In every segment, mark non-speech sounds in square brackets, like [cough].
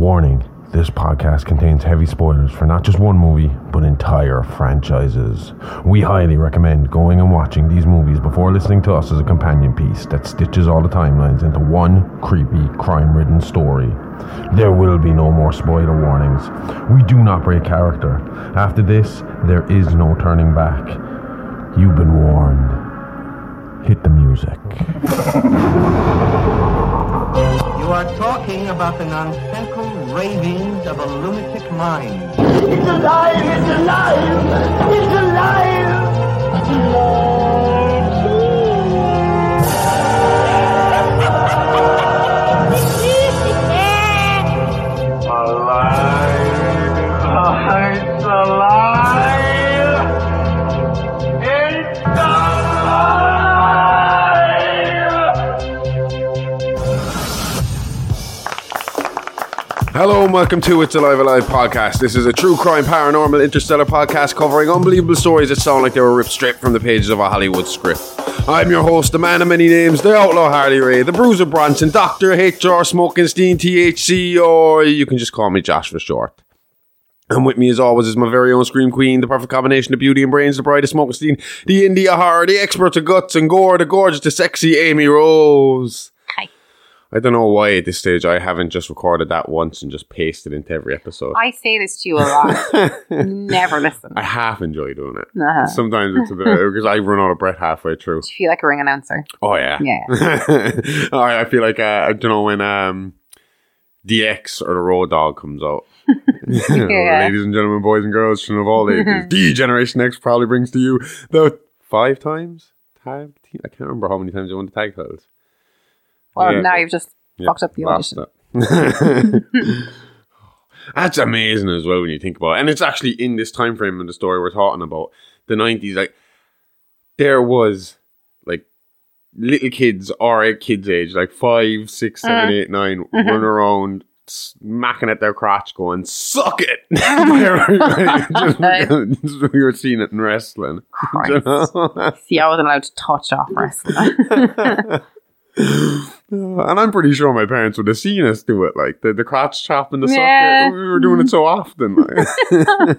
Warning this podcast contains heavy spoilers for not just one movie, but entire franchises. We highly recommend going and watching these movies before listening to us as a companion piece that stitches all the timelines into one creepy, crime ridden story. There will be no more spoiler warnings. We do not break character. After this, there is no turning back. You've been warned. Hit the music. [laughs] You are talking about the nonsensical ravings of a lunatic mind. It's alive! It's alive! It's alive! Alive! Welcome to It's Alive Alive podcast. This is a true crime, paranormal, interstellar podcast covering unbelievable stories that sound like they were ripped straight from the pages of a Hollywood script. I'm your host, the man of many names, the outlaw Harley Ray, the bruiser Bronson, Dr. H.R. Smokenstein, THC, or you can just call me Josh for short. And with me, as always, is my very own Scream Queen, the perfect combination of beauty and brains, the bride of Smokenstein, the India horror, the expert of guts and gore, the gorgeous, the sexy Amy Rose. I don't know why at this stage I haven't just recorded that once and just pasted into every episode. I say this to you a lot. [laughs] Never listen. I half enjoy doing it. Uh-huh. Sometimes it's a bit [laughs] because I run out of breath halfway through. Do you feel like a ring announcer? Oh yeah, Yeah. I [laughs] I feel like uh, I don't know when um, DX or the Road Dogg comes out. Yeah. Ladies and gentlemen, boys and girls, children of all ages, D Generation X probably brings to you the five times tag. Team. I can't remember how many times they won the tag titles. Well, Yeah. now you've just Yeah, fucked up the lost audition. [laughs] That's amazing as well when you think about it. And it's actually in this time frame of the story we're talking about, the 90s, like, there was, like, little kids, or kids age, like five, six, uh-huh. seven, eight, nine, uh-huh. running around, smacking at their crotch going, suck it! [laughs] [laughs] just, we were seeing it in wrestling. You know? See, I wasn't allowed to touch off wrestling. [sighs] and I'm pretty sure my parents would have seen us do it, like the, the crotch chop and the Yeah. socket. We were doing it so often. like. [laughs]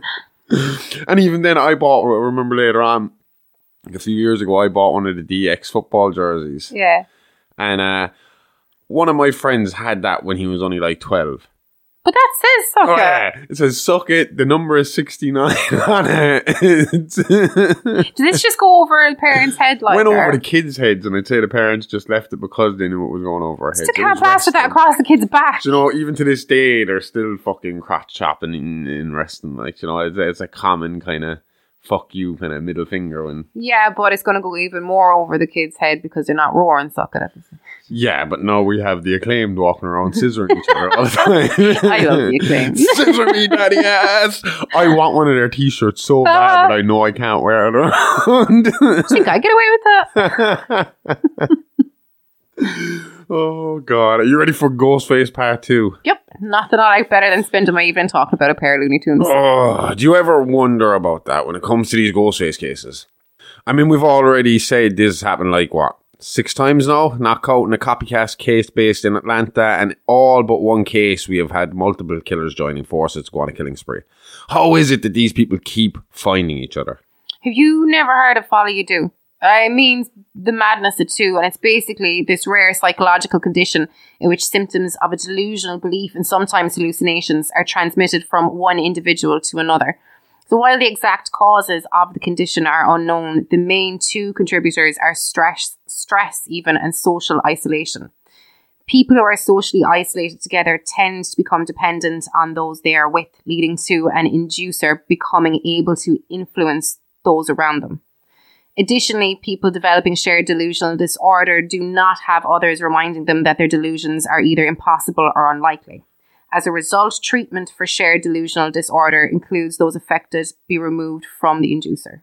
[laughs] and even then, I bought, I remember later on, like a few years ago, I bought one of the DX football jerseys. yeah. And uh, one of my friends had that when he was only like 12. But that says Oh, sucker. yeah. It says, suck it. The number is 69 [laughs] on it. [laughs] Did this just go over a parent's head like went over the kids' heads, and I'd say the parents just left it because they knew it was going over our heads. Still can't plaster that across the kid's back. You know, even to this day, they're still fucking crotch chopping in, in wrestling. Like, you know, it's, it's a common kind of fuck you kind of middle finger. And Yeah, but it's going to go even more over the kid's head because they're not roaring sucking at this. Yeah, but no, we have the acclaimed walking around scissoring each other all the time. [laughs] I love the Acclaimed. [laughs] Scissor me, daddy ass. I want one of their t-shirts so bad, but I know I can't wear it around. Think I get away with that? [laughs] oh god, are you ready for Ghostface Part Two? Yep. Nothing I like better than spending my evening talking about a pair of Looney Tunes. Oh, do you ever wonder about that when it comes to these Ghostface cases? I mean, we've already said this has happened like what six times now. Knockout and a copycat case based in Atlanta, and all but one case we have had multiple killers joining forces to go on a killing spree. How is it that these people keep finding each other? Have you never heard of Folie à Deux? It means the madness of two, and it's basically this rare psychological condition in which symptoms of a delusional belief and sometimes hallucinations are transmitted from one individual to another. So while the exact causes of the condition are unknown, the main two contributors are stress, stress even, and social isolation. People who are socially isolated together tend to become dependent on those they are with, leading to an inducer becoming able to influence those around them. Additionally, people developing shared delusional disorder do not have others reminding them that their delusions are either impossible or unlikely. As a result, treatment for shared delusional disorder includes those affected be removed from the inducer.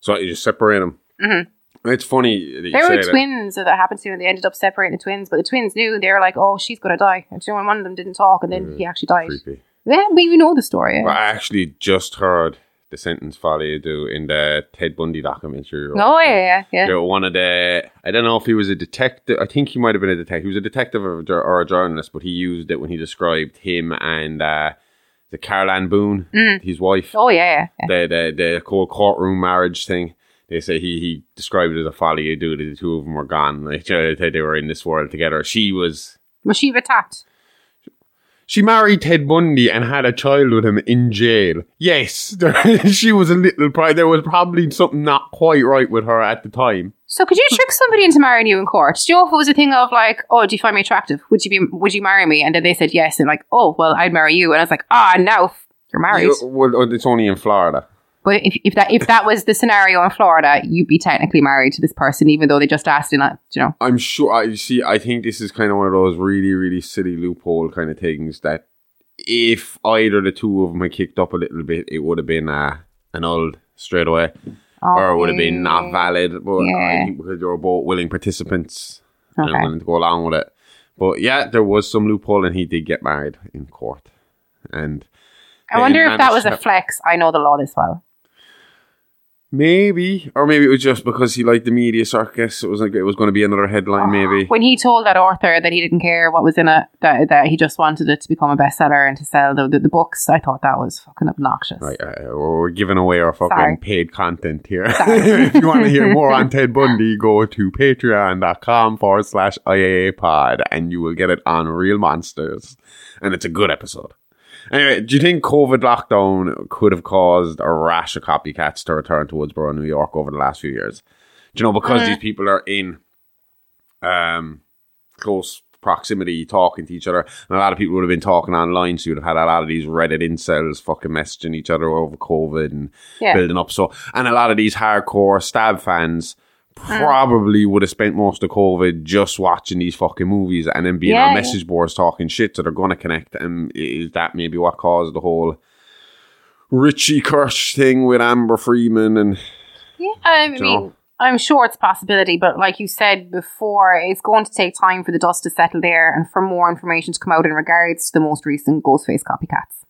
So you just separate them. Mm-hmm. It's funny. That There were that. twins that happened to, and they ended up separating the twins. But the twins knew they were like, "Oh, she's gonna die." And so one of them didn't talk, and then he actually died. Creepy. Yeah, we we know the story. Yeah. I actually just heard the sentence Folly do in the Ted Bundy documentary. Oh yeah, yeah, yeah. One of the I don't know if he was a detective. I think he might have been a detective. He was a detective or a, jour- or a journalist, but he used it when he described him and uh, the Carole Ann Boone, his wife, Oh yeah, yeah. the the the whole courtroom marriage thing. They say he he described it as a folie à deux. The two of them were gone. Like they they were in this world together. She was Was she attacked? she married Ted Bundy and had a child with him in jail. Yes, there, [laughs] she was a little. There was probably something not quite right with her at the time. So could you trick somebody into marrying you in court? Do you know if it was a thing of like, oh, do you find me attractive? Would you be? Would you marry me? And then they said yes, and like, oh, well, I'd marry you. And I was like, ah, now you're married. Yeah, well, it's only in Florida. But if, if that if that was the scenario in Florida, you'd be technically married to this person, even though they just asked in that, you know. I'm sure. I see. I think this is kind of one of those really, really silly loophole kind of things that if either the two of them had kicked up a little bit, it would have been uh, annulled straight away, or it would have been not valid. But I think because you're both willing participants and willing to go along with it. But yeah, there was some loophole, and he did get married in court. And I wonder if that was a flex. I know the law this well. Maybe, or maybe it was just because he liked the media circus. It was like it was going to be another headline. Maybe When he told that author that he didn't care what was in it, that, that he just wanted it to become a bestseller and to sell the, the, the books, I thought that was fucking obnoxious. Right, uh, we're giving away our fucking Sorry. paid content here. [laughs] if you want to hear more on [laughs] Ted Bundy, go to patreon.com forward slash IAA pod and you will get it on Real Monsters. And it's a good episode. Anyway, do you think COVID lockdown could have caused a rash of copycats to return to Woodsboro, New York over the last few years? Do you know, because these people are in um, close proximity talking to each other. And a lot of people would have been talking online, so you'd have had a lot of these Reddit incels fucking messaging each other over COVID and Yeah. building up. So, and a lot of these hardcore stab fans Mm. Um, probably would have spent most of COVID just watching these fucking movies and then being Yeah, on yeah. message boards talking shit, so they're going to connect. And is that maybe what caused the whole Richie Kirsch thing with Amber Freeman and Yeah, I mean, know? I'm sure it's a possibility, but like you said before, it's going to take time for the dust to settle there and for more information to come out in regards to the most recent Ghostface copycats.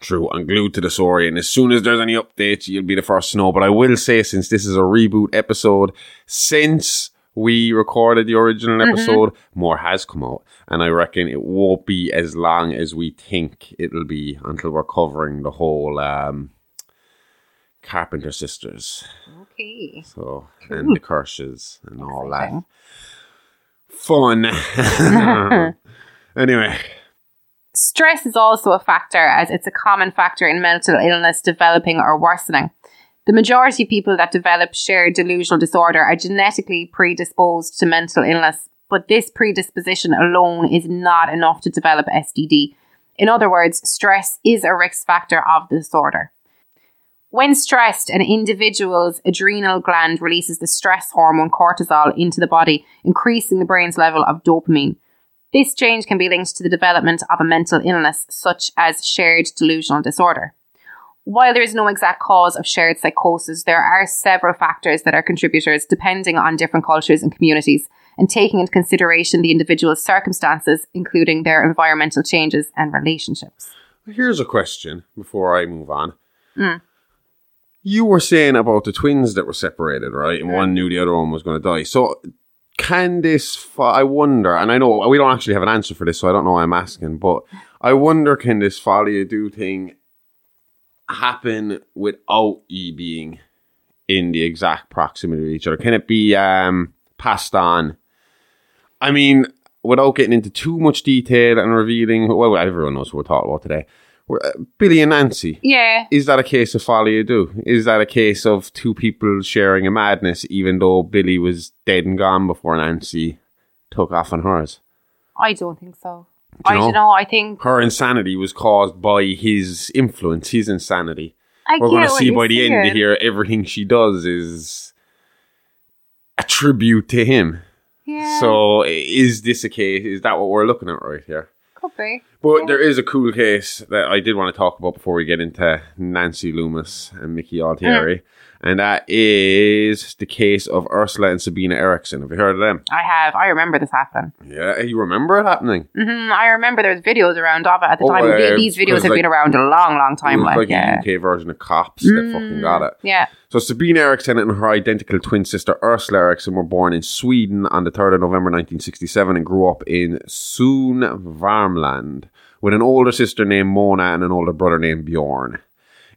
True, I'm glued to the story, and as soon as there's any updates, you'll be the first to know. But I will say, since this is a reboot episode, since we recorded the original episode, more has come out, and I reckon it won't be as long as we think it'll be until we're covering the whole um, Carpenter sisters, Okay. so and the Kirsches and all that fun. [laughs] [laughs] anyway, Stress is also a factor, as it's a common factor in mental illness developing or worsening. The majority of people that develop shared delusional disorder are genetically predisposed to mental illness, but this predisposition alone is not enough to develop SDD. In other words, stress is a risk factor of the disorder. When stressed, an individual's adrenal gland releases the stress hormone cortisol into the body, increasing the brain's level of dopamine. This change can be linked to the development of a mental illness, such as shared delusional disorder. While there is no exact cause of shared psychosis, there are several factors that are contributors depending on different cultures and communities, and taking into consideration the individual's circumstances, including their environmental changes and relationships. Here's a question before I move on. Mm. You were saying about the twins that were separated, right? And mm. one knew the other one was going to die. So, can this, I wonder, and I know we don't actually have an answer for this, so I don't know why I'm asking, but I wonder can this folly do thing happen without ye being in the exact proximity of each other? Can it be um, passed on? I mean, without getting into too much detail and revealing, well, everyone knows who we're talking about today. Uh, Billy and Nancy. Yeah, Is that a case of folie à deux? Is that a case of two people sharing a madness, even though Billy was dead and gone before Nancy took off on hers? I don't think so. Do I you don't know? know. I think Her insanity was caused by his influence, his insanity. I We're going to see by the end of here, everything she does is a tribute to him. Yeah, So, is this a case? Is that what we're looking at right here? Could be. But there is a cool case that I did want to talk about before we get into Nancy Loomis and Mickey Altieri. Mm. And that is the case of Ursula and Sabina Eriksson. Have you heard of them? I have. I remember this happening. Yeah, you remember it happening? hmm I remember there was videos around of it at the Oh, time. yeah, These videos have like, been around a long, long time. Like, like yeah. Mm. a UK version of Cops that fucking got it. Yeah. So Sabina Eriksson and her identical twin sister Ursula Eriksson were born in Sweden on the 3rd of November 1967 and grew up in Sunne Varmland with an older sister named Mona and an older brother named Bjorn.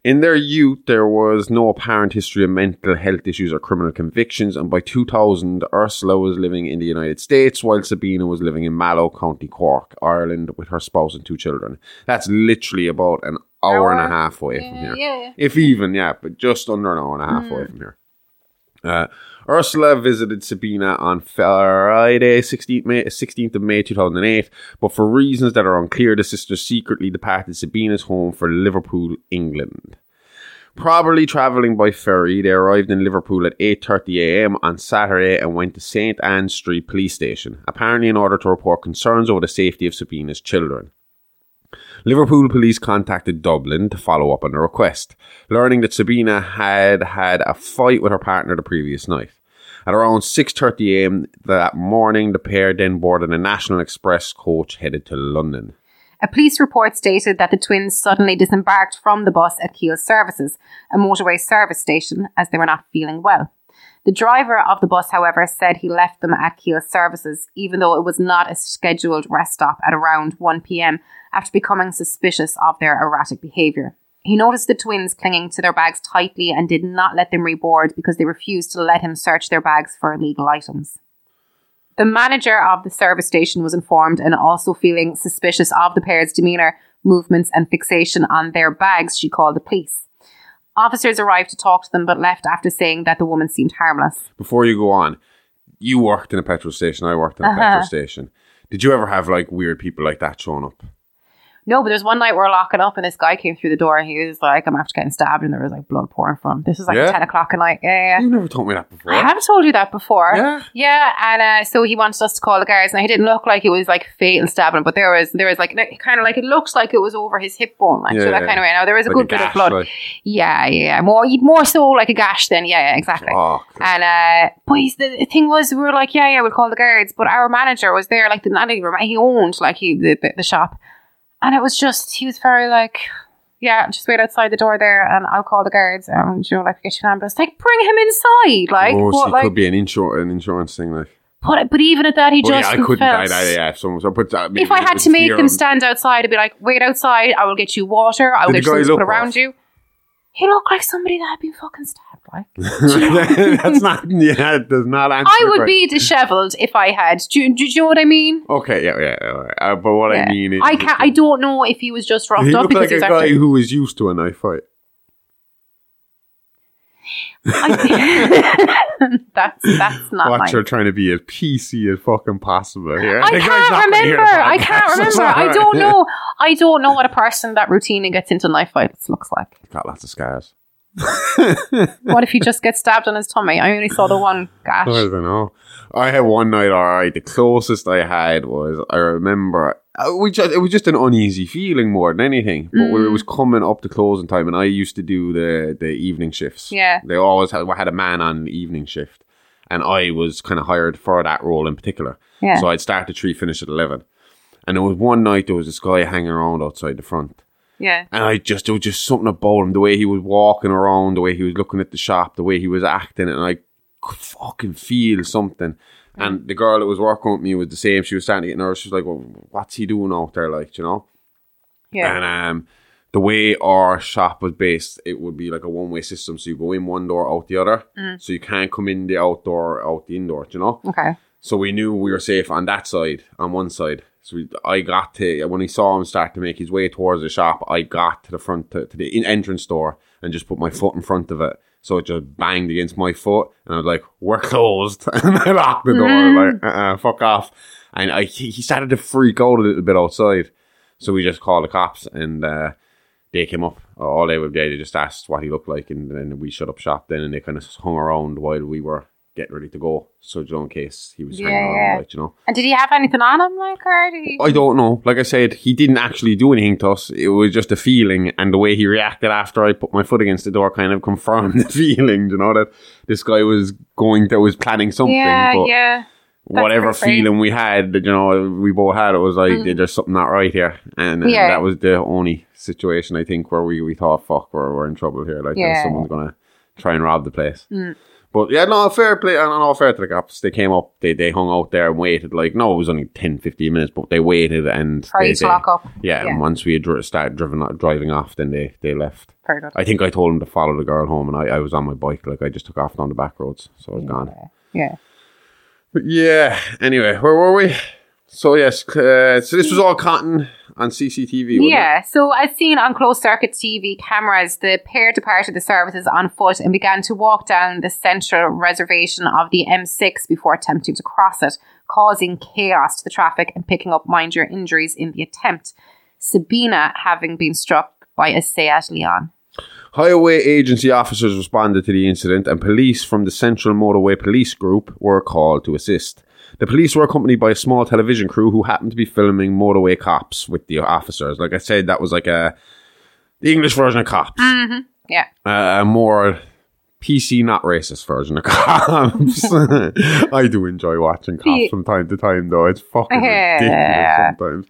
In their youth, there was no apparent history of mental health issues or criminal convictions, and by 2000, Ursula was living in the United States while Sabina was living in Mallow, County Cork, Ireland, with her spouse and two children. That's literally about an hour, and a half away from here. yeah. If even, yeah, but just under an hour and a half away from here. Uh, Ursula visited Sabina on Friday, 16th, May, 16th of May 2008, but for reasons that are unclear, the sisters secretly departed Sabina's home for Liverpool, England. Probably travelling by ferry, they arrived in Liverpool at 8.30am on Saturday and went to St Anne Street Police Station, apparently in order to report concerns over the safety of Sabina's children. Liverpool police contacted Dublin to follow up on the request, learning that Sabina had had a fight with her partner the previous night. At around 6.30am that morning, the pair then boarded a National Express coach headed to London. A police report stated that the twins suddenly disembarked from the bus at Keele Services, a motorway service station, as they were not feeling well. The driver of the bus, however, said he left them at Keele Services, even though it was not a scheduled rest stop at around 1 pm, after becoming suspicious of their erratic behaviour. He noticed the twins clinging to their bags tightly and did not let them reboard because they refused to let him search their bags for illegal items. The manager of the service station was informed and also feeling suspicious of the pair's demeanour, movements, and fixation on their bags, she called the police. Officers arrived to talk to them but left after saying that the woman seemed harmless. Before you go on, you worked in a petrol station, I worked in a Uh-huh. petrol station. Did you ever have like weird people like that showing up? No, but there's one night we we're locking up and this guy came through the door and he was like, I'm after getting stabbed and there was like blood pouring from him. This was like Yeah? 10 o'clock at night. Yeah, yeah. You never told me that before. I have told you that before. Yeah? Yeah, and uh, so he wanted us to call the guards. Now he didn't look like it was like fatal stabbing, but there was there was like kind of like it looks like it was over his hip bone, like so that yeah. kind of way. Now there was a Like good bit gash, of blood. like- Yeah, yeah, more more so like a gash than yeah, yeah, exactly. Fuck. And uh, but the thing was, we were like, yeah, yeah, we'll call the guards. But our manager was there, like the not even he owned like he the, the, the shop, and it was just he was very like, yeah, just wait outside the door there, and I'll call the guards. And you know, like get you an ambulance. Like bring him inside, like oh, so it like, could be an, insur- an insurance thing. Like, but, but even at that, he oh, yeah, just I couldn't. I, felt. I, yeah, if someone, so, but, uh, maybe if I had to make them stand outside, I'd be like, wait outside. I will get you water. I will Did get you something to put around rough? you. He looked like somebody that had been fucking stabbed. Like [laughs] That's not. [laughs] Yeah, it does not answer. I would be dishevelled if I had. Do, you- do you know what I mean? Okay, yeah, yeah. yeah, Uh, but what I mean is, I can't. I don't know if he was just roughed He up looked because like a was guy after. who was used to a knife fight. I- [laughs] that's that's not Watch nice. her trying to be as PC as fucking possible here. I The guy's can't not gonna hear remember. the I can't podcast. remember. I don't know. I don't know what a person that routinely gets into knife fights looks like. Got lots of scars. [laughs] What if he just gets stabbed on his tummy? I only saw the one gash. I don't know. I had one night, all right. The closest I had was I remember. uh, We just, it was just an uneasy feeling more than anything. But when it Mm. was coming up to closing time, and I used to do the the evening shifts. Yeah. they always had had a man on the evening shift, and I was kind of hired for that role in particular. Yeah. So I'd start at three, finish at eleven. And there was one night there was this guy hanging around outside the front. Yeah. And I just, there was just something about him, the way he was walking around, the way he was looking at the shop, the way he was acting, and I could fucking feel something. And the girl that was working with me was the same. She was starting to get nervous. She was like, well, what's he doing out there, like, you know? Yeah. And um, the way our shop was based, it would be like a one way system. So you go in one door, out the other. So you can't come in the outdoor, out the indoor, you know? Okay. So we knew we were safe on that side, on one side. So we, I got to when he saw him start to make his way towards the shop. I got to the front to, to the entrance door and just put my foot in front of it. So it just banged against my foot, and I was like, "We're closed," [laughs] and I locked the door. Like, uh-uh, fuck off. And I, he he started to freak out a little bit outside. So we just called the cops, and uh, they came up. All they would they just asked what he looked like, and then we shut up shop. Then, and they kind of hung around while we were get ready to go. So, you know, in case he was Yeah, hanging yeah. around, like, you know. And did he have anything on him, like, or did he? I don't know. Like I said, he didn't actually do anything to us. It was just a feeling, and the way he reacted after I put my foot against the door kind of confirmed [laughs] the feeling. You know that this guy was going to was planning something. yeah, but yeah. That's whatever feeling we had, that you know, we both had, it was like mm-hmm. there's something not right here, and, and Yeah. that was the only situation I think where we, we thought, fuck, we're, we're in trouble here. Like, Yeah. someone's gonna try and rob the place. Mm. But yeah, no, fair play, and all fair to the cops. They came up, they they hung out there and waited. Like, no, it was only 10, 15 minutes, but they waited and they, to they- lock up. Yeah, Yeah. and once we had started driven, driving off, then they they left. Very good. I think I told them to follow the girl home, and I, I was on my bike. Like, I just took off down the back roads, so I was gone. Yeah. But yeah. Anyway, where were we? So yes, uh, so this was all cotton on CCTV. wasn't it? Yeah, so as seen on closed circuit TV cameras, the pair departed the services on foot and began to walk down the central reservation of the M6 before attempting to cross it, causing chaos to the traffic and picking up minor injuries in the attempt. Sabina having been struck by a Seat Leon. Highway agency officers responded to the incident, and police from the Central Motorway Police Group were called to assist. The police were accompanied by a small television crew who happened to be filming motorway cops with the officers. Like I said, that was like a the English version of cops, Yeah. uh, a more PC, not racist version of [laughs] cops. [laughs] I do enjoy watching cops from time to time, though. It's fucking [laughs] ridiculous sometimes.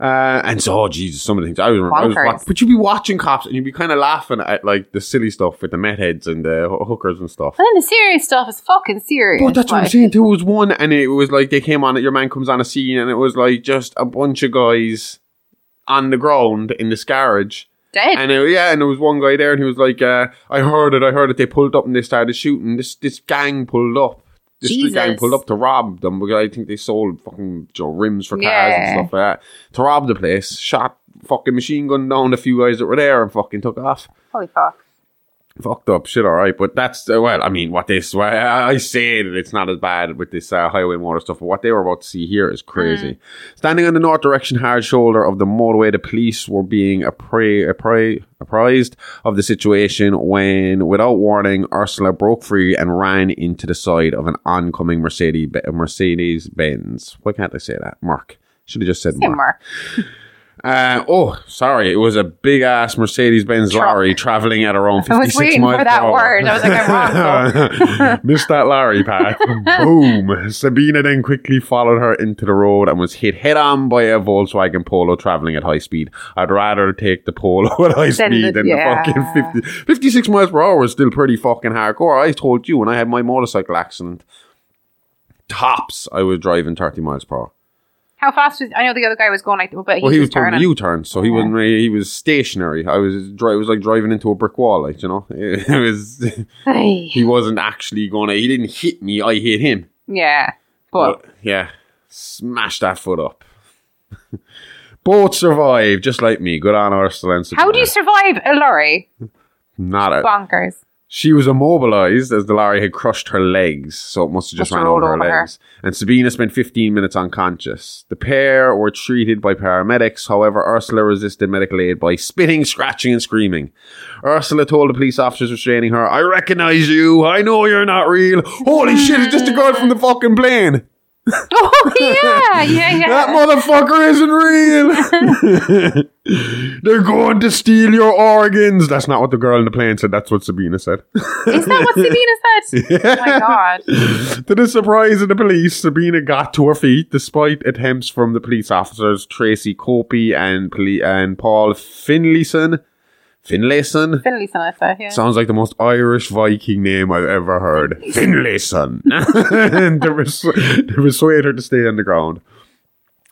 Uh, and so, oh Jesus, some of the things I was, I was Bonkers. but you'd be watching cops and you'd be kind of laughing at like the silly stuff with the meth heads and the hookers and stuff. And then the serious stuff is fucking serious. But that's what I'm saying. There was one, and it was like they came on. Your man comes on a scene, and it was like just a bunch of guys on the ground in this garage. Dead. And it, yeah, and there was one guy there, and he was like, uh, "I heard it. I heard it. They pulled up and they started shooting. This this gang pulled up. This street gang pulled up to rob them because I think they sold fucking you know, rims for cars Yeah. and stuff like that to rob the place. Shot fucking machine gun down a few guys that were there and fucking took off." Holy fuck. Fucked up shit, all right. But that's uh, well, I mean, what this well, I say that it's not as bad with this uh, highway motor stuff, but what they were about to see here is crazy. Standing on the north direction hard shoulder of the motorway, the police were being appra- appra- apprised of the situation when, without warning, Ursula broke free and ran into the side of an oncoming Mercedes Mercedes Benz. Why can't I say that? Mark. Should have just said Say Mark. [laughs] Uh, oh, sorry. It was a big ass Mercedes Benz lorry traveling at around 56 miles. I was waiting for that hour. word. I was like, I'm wrong. [laughs] Missed that lorry, Pat. [laughs] Boom. Sabina then quickly followed her into the road and was hit head on by a Volkswagen Polo traveling at high speed. I'd rather take the Polo [laughs] at high speed the- than yeah. the fucking 50, 56 miles per hour is still pretty fucking hardcore. I told you when I had my motorcycle accident, tops, I was driving 30 miles per hour. How fast was? I know the other guy was going like, but he Well, he was turning. a U-turn, so he wasn't really, he was stationary. I was dri- it was like driving into a brick wall, like you know. [laughs] It, was he wasn't actually gonna. He didn't hit me. I hit him. yeah, but But yeah, smash that foot up. [laughs] Both survive, just like me. Good on Ursula and how do you survive a lorry? Not a, Bonkers. She was immobilized as the lorry had crushed her legs, so it must have just Must have ran over her over her. legs. And Sabina spent 15 minutes unconscious. The pair were treated by paramedics, however, Ursula resisted medical aid by spitting, scratching, and screaming. Ursula told the police officers restraining her, I recognize you, I know you're not real. Holy shit, it's just a girl from the fucking plane. [laughs] Oh yeah, yeah, yeah. That motherfucker isn't real. [laughs] They're going to steal your organs. That's not what the girl in the plane said. That's what Sabina said. Is that what Sabina said? [laughs] Oh my god. to the surprise of the police, Sabina got to her feet despite attempts from the police officers Tracy Copey and poli- and Paul Finlayson. Finlayson? Finlayson, I said, yeah. Sounds like the most Irish Viking name I've ever heard. [laughs] Finlayson. and to, res- to persuade her to stay on the ground.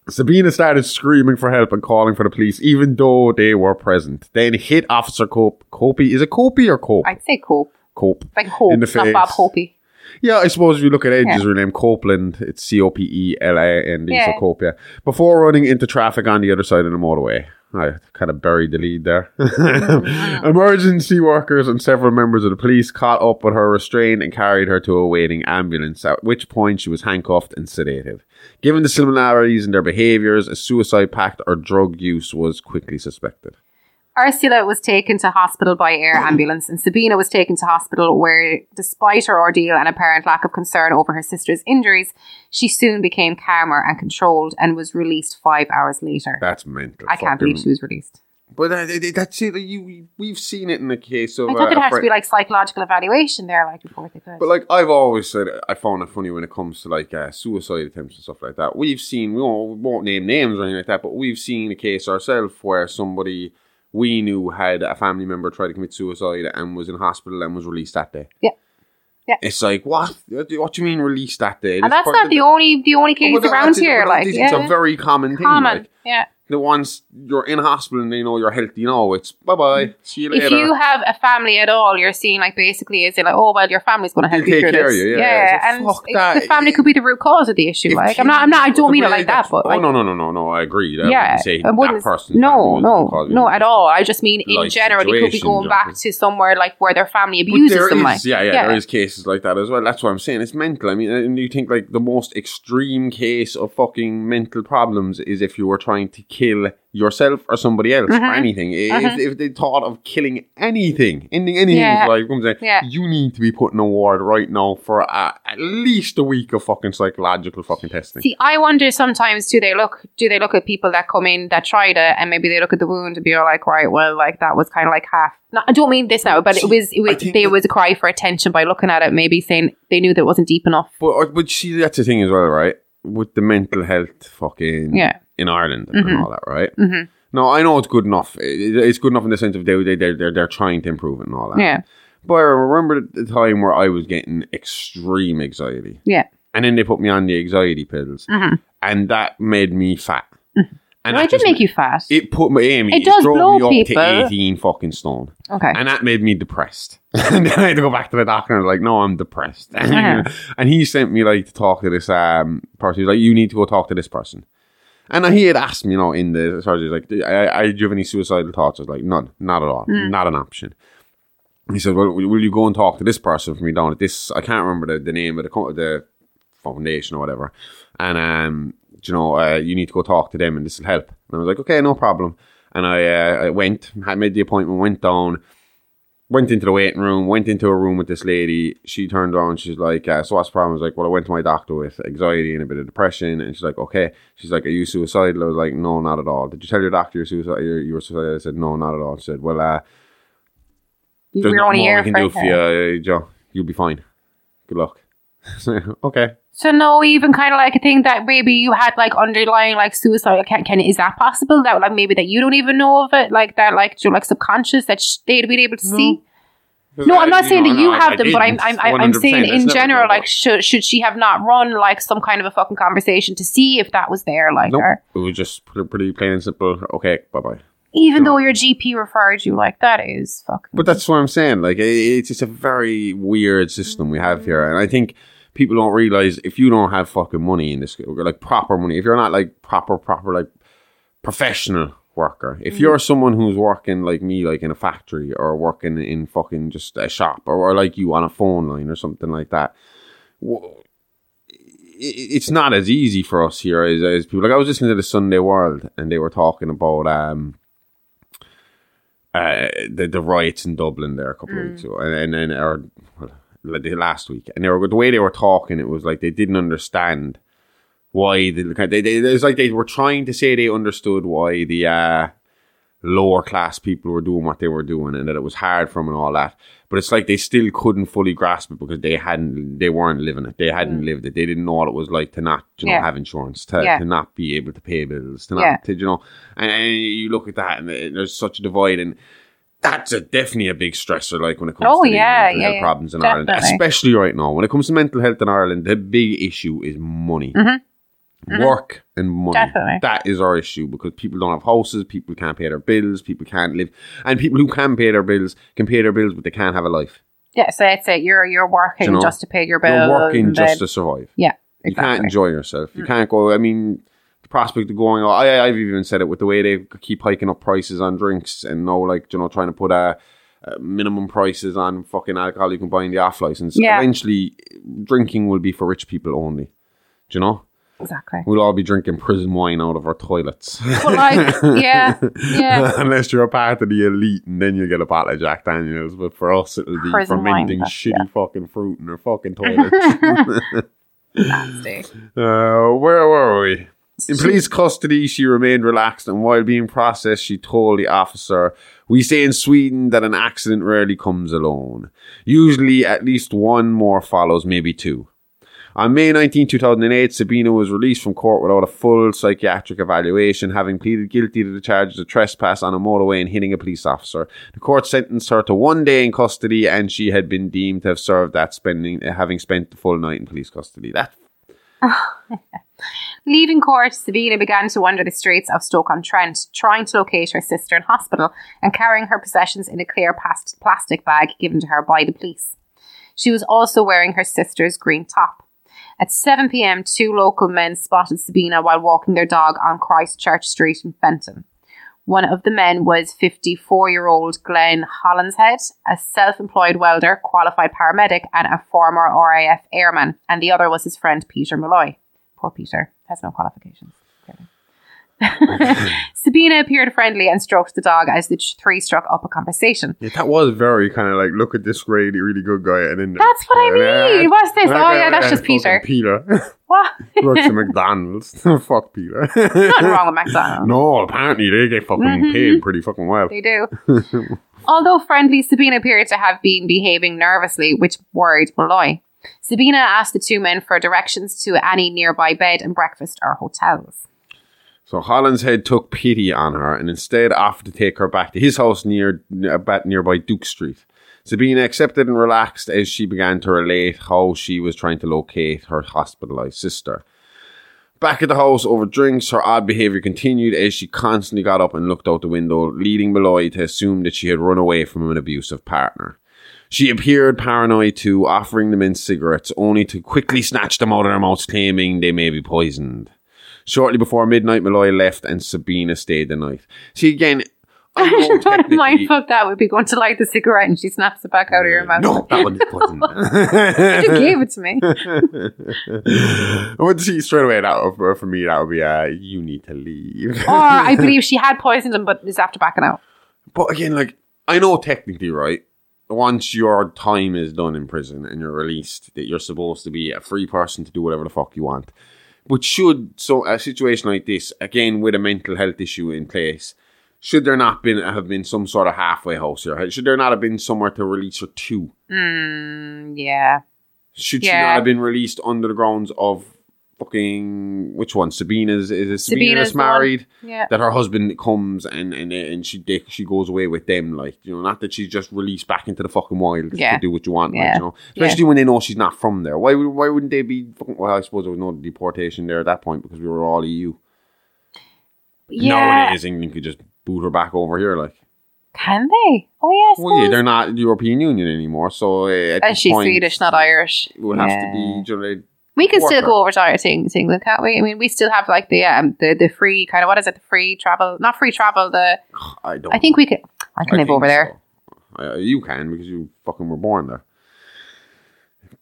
Sabina started screaming for help and calling for the police, even though they were present. Then hit Officer Cope. Copey. Is it Copey or Cope? I'd say Cope. Cope. Like Hope, In the not Bob face. Hopey. Yeah, I suppose if you look at Edge's Yeah. real name, Copeland, it's C O P E L A N D, so. Cope, yeah. Before running into traffic on the other side of the motorway. I kind of buried the lead there. [laughs] Mm-hmm. Emergency workers and several members of the police caught up with her restrained and carried her to a waiting ambulance, at which point she was handcuffed and sedated. Given the similarities in their behaviours, a suicide pact or drug use was quickly suspected. Ursula was taken to hospital by air ambulance, and Sabina was taken to hospital where, despite her ordeal and apparent lack of concern over her sister's injuries, she soon became calmer and controlled and was released five hours later. That's mental. I can't believe she was released. But uh, th- th- that's it. like, You, we've seen it in the case of. I uh, thought a it had to be like psychological evaluation there, like before they could. But like I've always said, I found it funny when it comes to like uh, suicide attempts and stuff like that. We've seen, we won't, we won't name names or anything like that, but we've seen a case ourselves where somebody we knew had a family member try to commit suicide and was in hospital and was released that day. Yeah. Yeah. It's like what? What do you mean released that day? and This that's not the only the only case around here. Like, it's, yeah, it's a very common thing. common. Like yeah. The once you're in hospital and they know you're healthy, now it's bye bye. Mm-hmm. See you later. If you have a family at all, you're seeing like basically is it like oh well your family's going to help you take through care of this. you, yeah, yeah. So and fuck it- that. the family could be the root cause of the issue. Like I'm not I'm not I don't mean it like that, but oh like, no no no no no I agree. I yeah, say I wouldn't. that person. no, no, no, at all. I just mean in general, they could be going back to somewhere like where their family abuses them. is- like, yeah, yeah, there is cases like that as well. That's what I'm saying. It's mental. I mean, and you think like the most extreme case of fucking mental problems is if you were trying to kill yourself or somebody else Mm-hmm. or anything. If, if they thought of killing anything, ending anything Yeah. life, comes in, Yeah. you need to be put in a ward right now for uh, at least a week of fucking psychological fucking testing. See, I wonder sometimes do they look do they look at people that come in that tried it and maybe they look at the wound and be like, right, well, like that was kind of like half. No, I don't mean this now, but it was it was there was a cry for attention by looking at it, maybe saying they knew that it wasn't deep enough. But uh, but see, that's the thing as well, right? With the mental health fucking Yeah. In Ireland and all that, right? Mm-hmm. No, I know it's good enough. It- It's good enough in the sense of they they they're they're, they're trying to improve it and all that. Yeah, But I remember the time where I was getting extreme anxiety, yeah. and then they put me on the anxiety pills, and that made me fat. And Well, that it did make you fat. It put me, Amy. It does drove blow me up people. to eighteen fucking stone. Okay. And that made me depressed. [laughs] and then I had to go back to the doctor and I was like, no, I'm depressed. [laughs] Uh-huh. and he sent me like to talk to this um person. He was like, you need to go talk to this person. And he had asked me, you know, in the surgery, like, I, I, do you have any suicidal thoughts? I was like, none, not at all, not an option. He said, well, will will you go and talk to this person for me down at this? I can't remember the, the name of the, the foundation or whatever. And, um, you know, uh, you need to go talk to them and this will help. And I was like, okay, no problem. And I, uh, I went, had made the appointment, went down, went into the waiting room, went into a room with this lady. She turned around, she's like, uh, so what's the problem? I was like, well, I went to my doctor with anxiety and a bit of depression. And she's like, okay. She's like, are you suicidal? I was like, no, not at all. Did you tell your doctor you're suicidal? You were suicidal? I said, no, not at all. She said, well, uh, there's We're only more we can do for you, uh, Joe. You'll be fine. Good luck. [laughs] okay. So no, even kind of like a thing that maybe you had like underlying like suicide. Can, can is that possible? That like maybe that you don't even know of it, like that, like you like subconscious that sh- they'd been able to see. No, I'm not saying that you have them, but I'm I'm I'm, saying in general, like should should she have not run like some kind of a fucking conversation to see if that was there, like Nope. or It was just pretty, pretty plain and simple. Okay, bye bye. even though your GP referred you, like that is fucking. But that's what I'm saying. Like, it, it's just a very weird system we have here. And I think people don't realize if you don't have fucking money in this, like proper money, if you're not like proper, proper, like professional worker, if you're someone who's working like me, like in a factory or working in fucking just a shop or, or like you on a phone line or something like that, it's not as easy for us here as, as people. Like I was listening to the Sunday World and they were talking about um uh the, the riots in Dublin there a couple of weeks ago and and, and or well, like the last week and they were the way they were talking it was like they didn't understand why the they, they it was like they were trying to say they understood why the uh lower class people were doing what they were doing and that it was hard for them and all that. But it's like they still couldn't fully grasp it because they hadn't, they weren't living it. They hadn't lived it. They didn't know what it was like to not, you know, Mm. Yeah. have insurance, to, Yeah. to not be able to pay bills, to not, Yeah. to, you know, and, and you look at that and there's such a divide and that's a, definitely a big stressor, like when it comes Oh, to yeah, mental yeah, health yeah. problems in Ireland, especially right now. When it comes to mental health in Ireland, the big issue is money. Work and money. Mm-hmm. Definitely. That is our issue because people don't have houses, people can't pay their bills, people can't live, and people who can pay their bills can pay their bills, but they can't have a life. Yeah, so that's it. You're you're working You know, just to pay your bills. You're working just to survive. yeah, You exactly. Mm. can't enjoy yourself. You can't go. I mean, prospect of going. I, I've even said it with the way they keep hiking up prices on drinks and now, like you know, trying to put a. Uh, minimum prices on fucking alcohol you can buy in the off license. Yeah. Eventually, drinking will be for rich people only. Do you know? Exactly. We'll all be drinking prison wine out of our toilets. But like, yeah, yeah. [laughs] Unless you're a part of the elite and then you get a bottle of Jack Daniels. But for us, it'll be Prison fermenting that's- shitty yeah. fucking fruit in our fucking [laughs] toilets. [laughs] Nasty. uh, where were we? In police custody, she remained relaxed, and while being processed, she told the officer, We say in Sweden that an accident rarely comes alone. Usually, at least one more follows, maybe two. On May 19, 2008, Sabina was released from court without a full psychiatric evaluation, having pleaded guilty to the charges of trespass on a motorway and hitting a police officer. The court sentenced her to one day in custody, and she had been deemed to have served that spending, having spent the full night in police custody. That [laughs] Leaving court, Sabina began to wander the streets of Stoke-on-Trent, trying to locate her sister in hospital and carrying her possessions in a clear plastic bag given to her by the police. She was also wearing her sister's green top. At 7 pm, two local men spotted Sabina while walking their dog on Christchurch Street in Fenton. One of the men was 54 year old Glenn Hollinshead, a self employed welder, qualified paramedic, and a former RAF airman, and the other was his friend Peter Malloy. Poor Peter has no qualifications. [laughs] [laughs] Sabina appeared friendly and stroked the dog as the three struck up a conversation. Yeah, that was very kind of like, look at this really, really good guy. And then That's what I mean. What's this? Oh, yeah, that's just Peter. Peter. [laughs] What? Works at McDonald's. Fuck Peter. Nothing wrong with McDonald's. No, apparently they get fucking Mhm. paid pretty fucking well. They do. Although friendly, Sabina appeared to have been behaving nervously, which worried Malloy. Sabina asked the two men for directions to any nearby bed and breakfast or hotels. So Hollinshead took pity on her and instead offered to take her back to his house near uh, about nearby Duke Street. Sabina accepted and relaxed as she began to relate how she was trying to locate her hospitalized sister. Back at the house over drinks, her odd behavior continued as she constantly got up and looked out the window, leading Malloy to assume that she had run away from an abusive partner. She appeared paranoid too, offering the men cigarettes, only to quickly snatch them out of their mouths, claiming they may be poisoned. Shortly before midnight, Malloy left and Sabina stayed the night. See, again, I know One [laughs] of my fuck that would be going to light the cigarette and she snaps it back out of your mouth. No, that one is [laughs] poison. You gave it to me. [laughs] I would see straight away that would, for me that would be uh, you need to leave. Or I believe she had poisoned him but is after backing out. But again, like I know technically, right? Once your time is done in prison and you're released, that you're supposed to be a free person to do whatever the fuck you want. But should so a situation like this, again with a mental health issue in place, should there not been have been some sort of halfway house here? Should there not have been somewhere to release her to? Mm, yeah. Should she not have been released under the grounds of fucking which one? Sabina's is it Sabina Sabina's that's the one. married? Yeah. That her husband comes and and and she they, she goes away with them, like you know, not that she's just released back into the fucking wild Yeah. to do what you want, like, you know. Especially when they know she's not from there. Why why wouldn't they be? Fucking, well, I suppose there was no deportation there at that point because we were all EU. Yeah. Nowadays, England could just boot her back over here, like. Can they? Oh, yes. Well, yeah, they're not European Union anymore, so uh, And she's point, Swedish, not Irish. It would have to be. You know, We can still go over to England, can't we? I mean, we still have like the um, the the free kind of what is it? The free travel, not free travel. The [sighs] I don't. I think we could. I can I live over there. Uh, you can because you fucking were born there.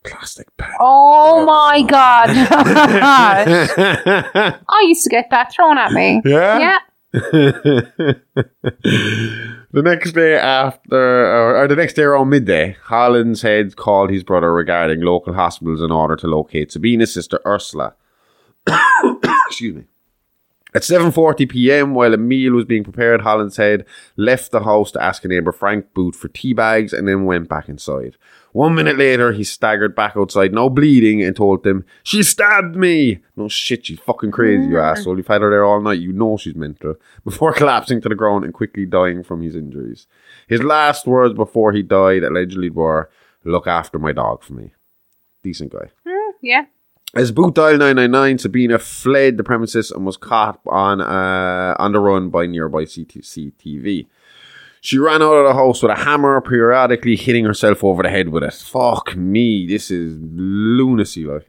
Plastic bag. Oh my god! [laughs] [laughs] I used to get that thrown at me. Yeah? Yeah. [laughs] the next day after, or, or the next day around midday, Hollinshead called his brother regarding local hospitals in order to locate Sabina's sister Ursula. [coughs] Excuse me. At 7.40 p.m., while a meal was being prepared, Hollinshead left the house to ask a neighbour Frank Boot for tea bags and then went back inside. One minute later, he staggered back outside, now bleeding, and told them, She stabbed me! No shit, she's fucking crazy, you asshole. You've had her there all night, you know she's mental. [laughs] Before collapsing to the ground and quickly dying from his injuries. His last words before he died allegedly were, Look after my dog for me. Decent guy. Hmm, yeah. As Boot Dial 999, Sabina fled the premises and was caught on uh, on the run by nearby CCTV. She ran out of the house with a hammer, periodically hitting herself over the head with it. Fuck me, this is lunacy. Like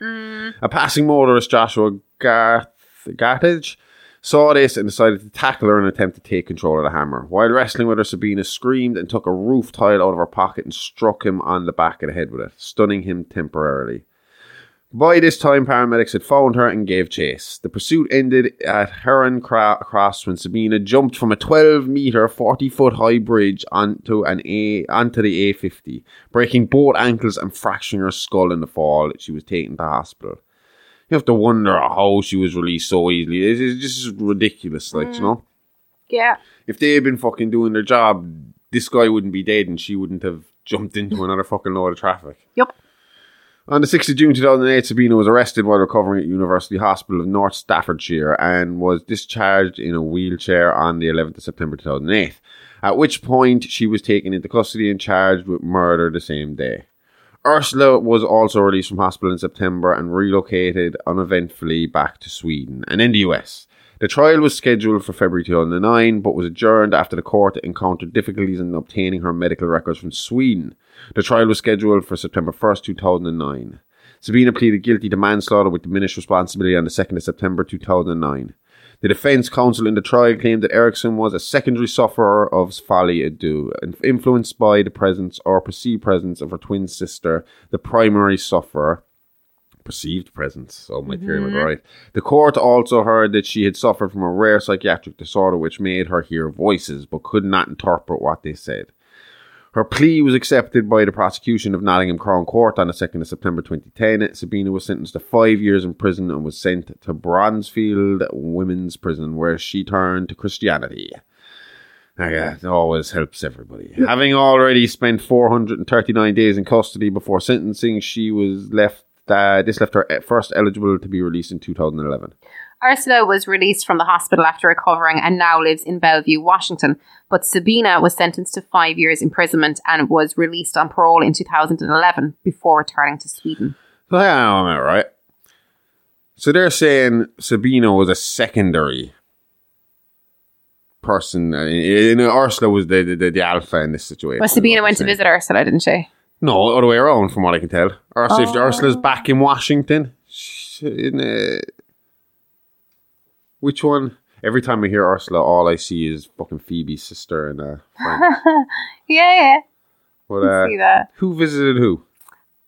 a passing motorist, Joshua Garth Gartage, saw this and decided to tackle her and attempt to take control of the hammer. While wrestling with her, Sabina screamed and took a roof tile out of her pocket and struck him on the back of the head with it, stunning him temporarily. By this time, paramedics had found her and gave chase. The pursuit ended at Heron Cra- Cross when Sabina jumped from a 12 meter, 40 foot high bridge onto an A onto the A50, breaking both ankles and fracturing her skull in the fall. She was taken to hospital. You have to wonder how she was released so easily. It's, it's just ridiculous, like you mm. know. Yeah. If they had been fucking doing their job, this guy wouldn't be dead, and she wouldn't have jumped into [laughs] another fucking load of traffic. Yep. On the 6th of June 2008, Sabina was arrested while recovering at University Hospital of North Staffordshire and was discharged in a wheelchair on the 11th of September 2008, at which point she was taken into custody and charged with murder the same day. Ursula was also released from hospital in September and relocated uneventfully back to Sweden and in the US. The trial was scheduled for February 2009 but was adjourned after the court encountered difficulties in obtaining her medical records from Sweden. The trial was scheduled for September 1st, 2009. Sabina pleaded guilty to manslaughter with diminished responsibility on the 2nd of September 2009. The defense counsel in the trial claimed that Eriksson was a secondary sufferer of à deux, influenced by the presence or perceived presence of her twin sister, the primary sufferer. Perceived presence, so my theory was right. The court also heard that she had suffered from a rare psychiatric disorder which made her hear voices but could not interpret what they said. Her plea was accepted by the prosecution of Nottingham Crown Court on the 2nd of September 2010. Sabina was sentenced to five years in prison and was sent to Bronzefield Women's Prison, where she turned to Christianity. Ah, yeah, it always helps everybody. Having already spent 439 days in custody before sentencing, she was left. Uh, this left her first eligible to be released in 2011. Ursula was released from the hospital after recovering and now lives in Bellevue, Washington. But Sabina was sentenced to five years imprisonment and was released on parole in 2011 before returning to Sweden. So hang on a minute, right? So they're saying Sabina was a secondary person. uh, And Ursula was the, the, the alpha in this situation. Well, Sabina went to saying. visit Ursula, didn't she? No, other way around, from what I can tell. Ursula, if Oh. Ursula's back in Washington. In, uh, which one? Every time I hear Ursula, all I see is fucking Phoebe's sister and uh. [laughs] Yeah, yeah. But, I uh, see that. who visited who?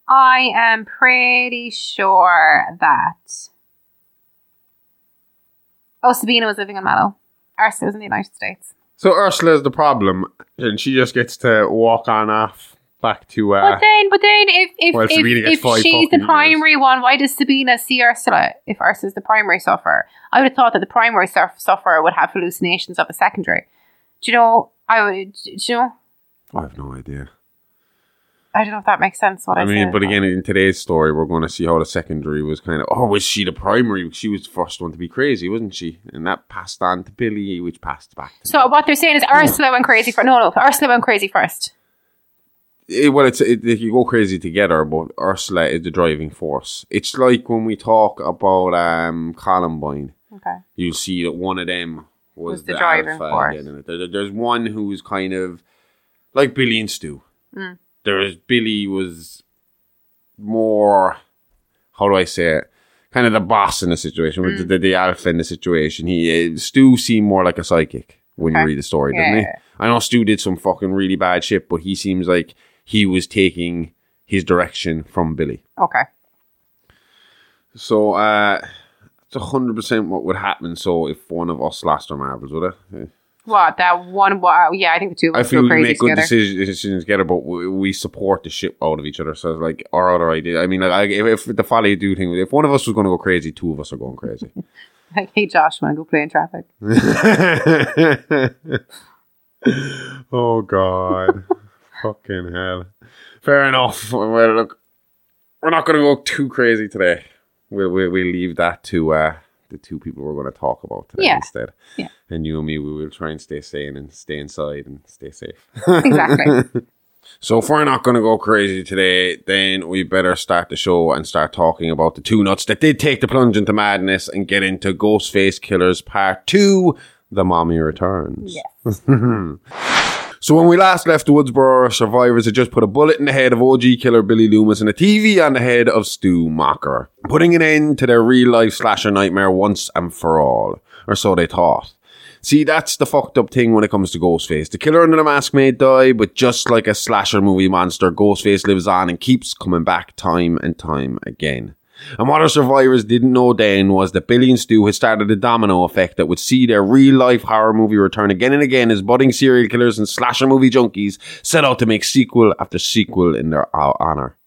I am pretty sure that. Oh, Sabina was living in Mallow. Ursula was in the United States. So Ursula's the problem, and she just gets to walk on off back to. Uh, But then, but then, if if, Well, if, gets if she's the years. primary one, why does Sabina see Ursula if Ursula's the primary sufferer? I would have thought that the primary sufferer would have hallucinations of a secondary. Do you know? I would. Do you know? I have no idea. I don't know if that makes sense. What I, I mean, but again, in today's story, we're going to see how the secondary was kind of. Oh, was she the primary? She was the first one to be crazy, wasn't she? And that passed on to Billy, which passed back to. So me. what they're saying is Ursula went crazy first. No, no, Ursula went crazy first. It- well, it's it, they can go crazy together, but Ursula is the driving force. It's like when we talk about um Columbine. Okay. you'll see that one of them was, Was the the, driving force. There- There's one who's kind of like Billy and Stu. Mm. There's Billy was more, how do I say it? Kind of the boss in the situation, with Mm. the, the, the alpha in the situation. He uh, Stu seemed more like a psychic when you read the story, Yeah, doesn't he? I know Stu did some fucking really bad shit, but he seems like he was taking his direction from Billy. Okay. So, uh, it's hundred percent what would happen. So, if one of us lost our marbles, would it? Yeah. What that one? Wow. Yeah, I think the two of us. I us feel go we crazy make good together. decisions, decisions together, but we, we support the shit out of each other. So, it's like our other idea. I mean, like, I, if, if the folie à deux thing, if one of us was going to go crazy, two of us are going crazy. [laughs] [laughs] Like, hey, Josh, want to go play in traffic? [laughs] oh God, fucking hell! Fair enough. [laughs] Well, look, we're not going to go too crazy today. We'll we'll, we'll leave that to uh, the two people we're going to talk about today Yeah. instead. Yeah. And you and me, we will try and stay sane and stay inside and stay safe. Exactly. [laughs] So if we're not going to go crazy today, then we better start the show and start talking about the two nuts that did take the plunge into madness and get into Ghostface Killers Part 2, The Mommy Returns. yes. [laughs] So when we last left Woodsboro, survivors had just put a bullet in the head of OG killer Billy Loomis and a TV on the head of Stu Macher, putting an end to their real-life slasher nightmare once and for all. Or so they thought. See, that's the fucked up thing when it comes to Ghostface. The killer under the mask may die, but just like a slasher movie monster, Ghostface lives on and keeps coming back time and time again. And what our survivors didn't know then was that Billy and Stu had started a domino effect that would see their real life horror movie return again and again as budding serial killers and slasher movie junkies set out to make sequel after sequel in their honor.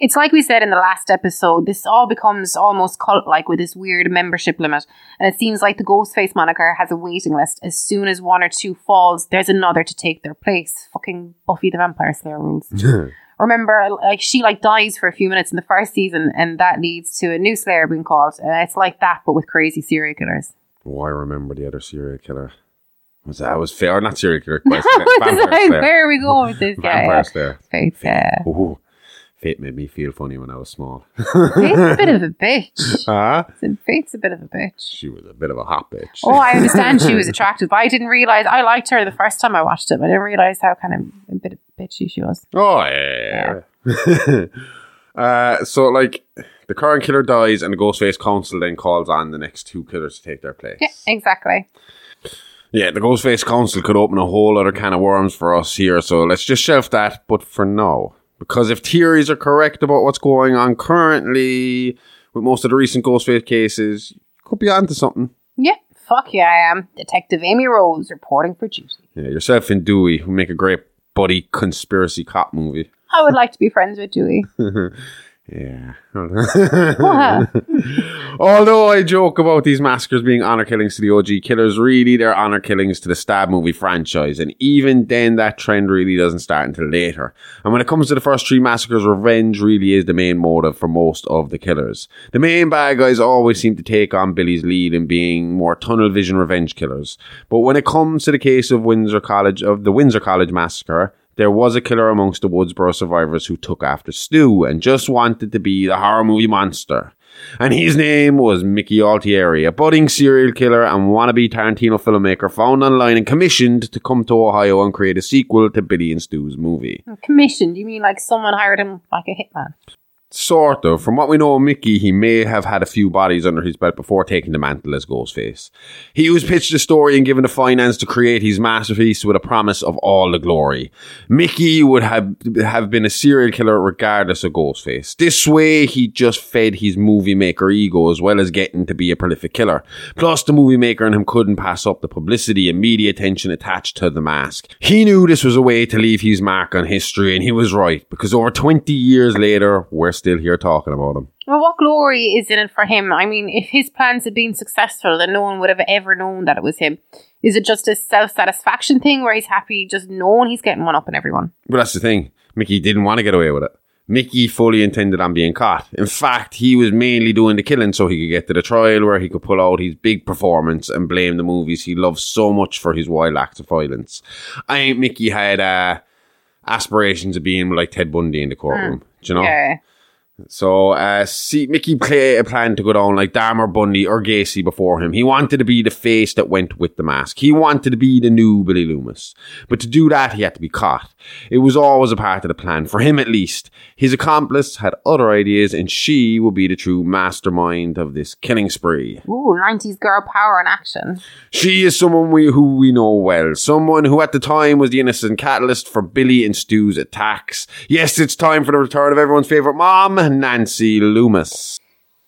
It's like we said in the last episode, this all becomes almost cult like with this weird membership limit. And it seems like the Ghostface moniker has a waiting list. As soon as one or two falls, there's another to take their place. Fucking Buffy the Vampire Slayer rules. [laughs] Remember, like she like dies for a few minutes in the first season, and that leads to a new Slayer being called. And it's like that, but with crazy serial killers. Oh, I remember the other serial killer. Was that was fair? Not serial killer. but [laughs] like. Where are we going with this guy? Vampire Slayer. Faith, yeah. Ooh, Faith made me feel funny when I was small. Faith's a bit of a [laughs] bitch. Ah, Faith's a bit of a bitch. she was a bit of a hot bitch. Oh, I understand she was [laughs] attractive, but I didn't realize I liked her the first time I watched it. I didn't realize how kind of a bit bitchy she was. Oh yeah. yeah. [laughs] uh, so like the current killer dies, and the Ghostface Council then calls on the next two killers to take their place. Yeah, exactly. Yeah, the Ghostface Council could open a whole other can of worms for us here, so let's just shelf that. But for now, because if theories are correct about what's going on currently with most of the recent Ghostface cases, you could be onto something. Yeah, fuck yeah, I am. Detective Amy Rose reporting for duty. Yeah, yourself and Dewey, who make a great buddy conspiracy cop movie. I would like to be friends with Dewey. [laughs] Yeah. [laughs] Although I joke about these massacres being honor killings to the OG killers, really they're honor killings to the Stab movie franchise. And even then, that trend really doesn't start until later. And when it comes to the first three massacres, revenge really is the main motive for most of the killers. The main bad guys always seem to take on Billy's lead in being more tunnel vision revenge killers. But when it comes to the case of Windsor College, of the Windsor College massacre, there was a killer amongst the Woodsboro survivors who took after Stu and just wanted to be the horror movie monster. And his name was Mickey Altieri, a budding serial killer and wannabe Tarantino filmmaker found online and commissioned to come to Ohio and create a sequel to Billy and Stu's movie. Commissioned? You mean like someone hired him like a hitman? Sort of. From what we know of Mickey, he may have had a few bodies under his belt before taking the mantle as Ghostface. He was pitched the story and given the finance to create his masterpiece with a promise of all the glory. Mickey would have, have been a serial killer regardless of Ghostface. This way, he just fed his movie maker ego as well as getting to be a prolific killer. Plus, the movie maker and him couldn't pass up the publicity and media attention attached to the mask. He knew this was a way to leave his mark on history, and he was right, because over 20 years later, we're still here talking about him. Well, what glory is in it for him? I mean, if his plans had been successful, then no one would have ever known that it was him. Is it just a self satisfaction thing where he's happy just knowing he's getting one up on everyone? But that's the thing. Mickey didn't want to get away with it. Mickey fully intended on being caught. In fact, he was mainly doing the killing so he could get to the trial where he could pull out his big performance and blame the movies he loves so much for his wild acts of violence. I think Mickey had uh, aspirations of being like Ted Bundy in the courtroom. Do you know? Yeah. So, uh, see, Mickey play, planned to go down like Dahmer, Bundy, or Gacy before him. He wanted to be the face that went with the mask. He wanted to be the new Billy Loomis. But to do that, he had to be caught. It was always a part of the plan, for him at least. His accomplice had other ideas, and she would be the true mastermind of this killing spree. Ooh, 90s girl power in action. She is someone we, who we know well. Someone who at the time was the innocent catalyst for Billy and Stu's attacks. Yes, it's time for the return of everyone's favourite mom, Nancy Loomis.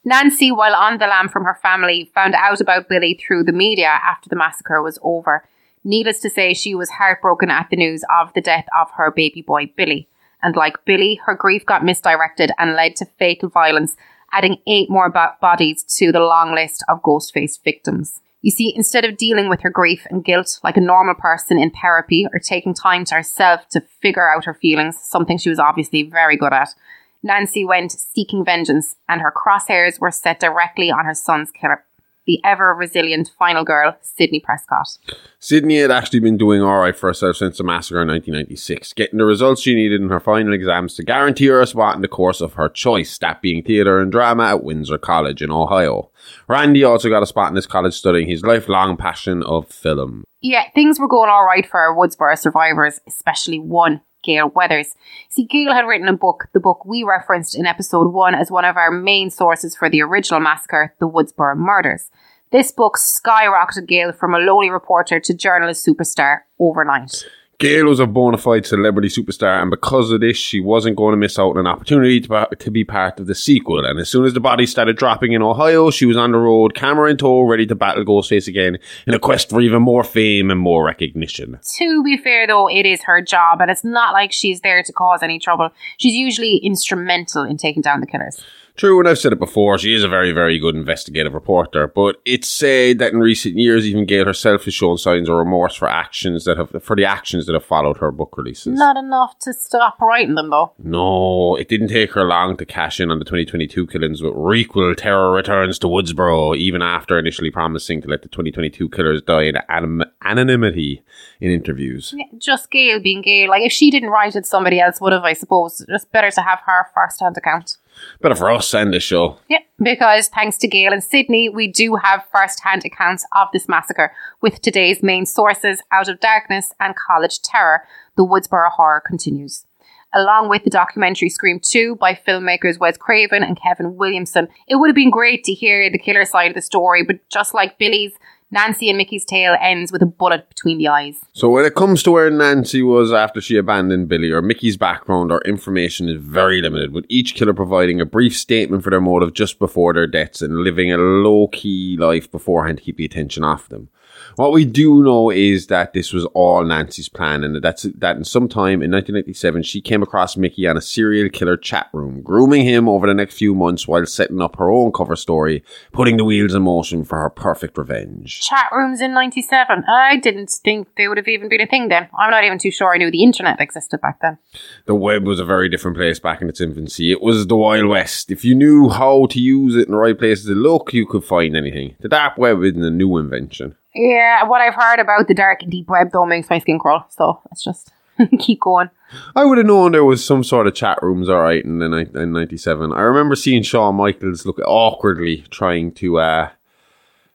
Nancy, while on the lam from her family, found out about Billy through the media after the massacre was over. Needless to say, she was heartbroken at the news of the death of her baby boy, Billy. And like Billy, her grief got misdirected and led to fatal violence, adding eight more bo- bodies to the long list of Ghostface victims. You see, instead of dealing with her grief and guilt like a normal person in therapy or taking time to herself to figure out her feelings, something she was obviously very good at, Nancy went seeking vengeance, and her crosshairs were set directly on her son's killer, the ever resilient final girl, Sidney Prescott. Sidney had actually been doing alright for herself since the massacre in 1996, getting the results she needed in her final exams to guarantee her a spot in the course of her choice, that being theatre and drama at Windsor College in Ohio. Randy also got a spot in this college studying his lifelong passion of film. Yeah, things were going all right for our Woodsboro survivors, especially one, Gale Weathers. See, Gale had written a book, the book we referenced in episode one as one of our main sources for the original massacre, the Woodsboro murders. This book skyrocketed Gale from a lowly reporter to journalist superstar overnight. Gale was a bona fide celebrity superstar, and because of this, she wasn't going to miss out on an opportunity to, to be part of the sequel. And as soon as the bodies started dropping in Ohio, she was on the road, camera in tow, ready to battle Ghostface again in a quest for even more fame and more recognition. To be fair, though, it is her job, and it's not like she's there to cause any trouble. She's usually instrumental in taking down the killers. True, and I've said it before, she is a very, very good investigative reporter, but it's said that in recent years, even Gale herself has shown signs of remorse for actions that have, for the actions that have followed her book releases. Not enough to stop writing them, though. No, it didn't take her long to cash in on the 2022 killings with Requel Terror Returns to Woodsboro, even after initially promising to let the 2022 killers die in anim- anonymity in interviews. Yeah, Just Gale being Gale. Like, if she didn't write it, somebody else would have, I suppose. Just better to have her first hand account. Better for us and the show. Yeah, because thanks to Gale and Sidney, we do have first hand accounts of this massacre with today's main sources Out of Darkness and College Terror. The Woodsboro horror continues. Along with the documentary Scream 2 by filmmakers Wes Craven and Kevin Williamson, it would have been great to hear the killer side of the story, but just like Billy's, Nancy and Mickey's tale ends with a bullet between the eyes. So when it comes to where Nancy was after she abandoned Billy or Mickey's background, our information is very limited, with each killer providing a brief statement for their motive just before their deaths and living a low-key life beforehand to keep the attention off them. What we do know is that this was all Nancy's plan, and that's that. In some time in 1997, she came across Mickey on a serial killer chat room, grooming him over the next few months while setting up her own cover story, putting the wheels in motion for her perfect revenge. Chat rooms in 97. I didn't think they would have even been a thing then. I'm not even too sure I knew the internet existed back then. The web was a very different place back in its infancy. It was the Wild West. If you knew how to use it in the right places to look, you could find anything. The dark web isn't a new invention. Yeah, what I've heard about the dark and deep web though makes my skin crawl. So let's just [laughs] keep going. I would have known there was some sort of chat rooms, all right, in in '97. I remember seeing Shawn Michaels look awkwardly trying to uh,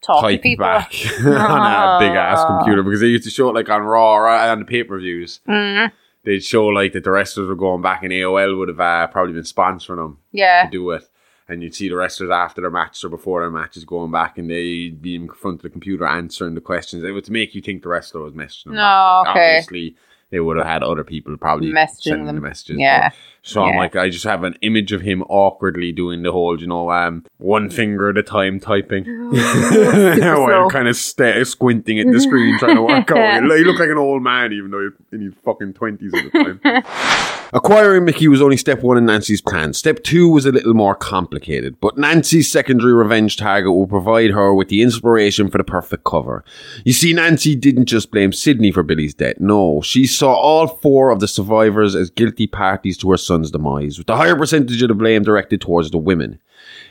Talk to type people. back [laughs] on a [laughs] big ass computer because they used to show it like on Raw or on the pay per views. Mm, They'd show like that the wrestlers were going back, and AOL would have uh, probably been sponsoring them yeah. to do it. And you'd see the wrestlers after their matches or before their matches going back, and they'd be in front of the computer answering the questions. It would make you think the wrestler was messaging them. No, back. Okay. Obviously, they would have had other people probably Messaging sending them. the messages. Yeah. but Shawn Yeah. like, I just have an image of him awkwardly doing the whole, you know, um, one finger at a time typing. slow. [laughs] While kind of sta squinting at the screen trying to work out. [laughs] He looked like an old man, even though he's in his fucking 20s at the time. [laughs] Acquiring Mickey was only step one in Nancy's plan. Step two was a little more complicated, but Nancy's secondary revenge target will provide her with the inspiration for the perfect cover. You see, Nancy didn't just blame Sidney for Billy's death. No, she saw all four of the survivors as guilty parties to her son's demise, with the higher percentage of the blame directed towards the women.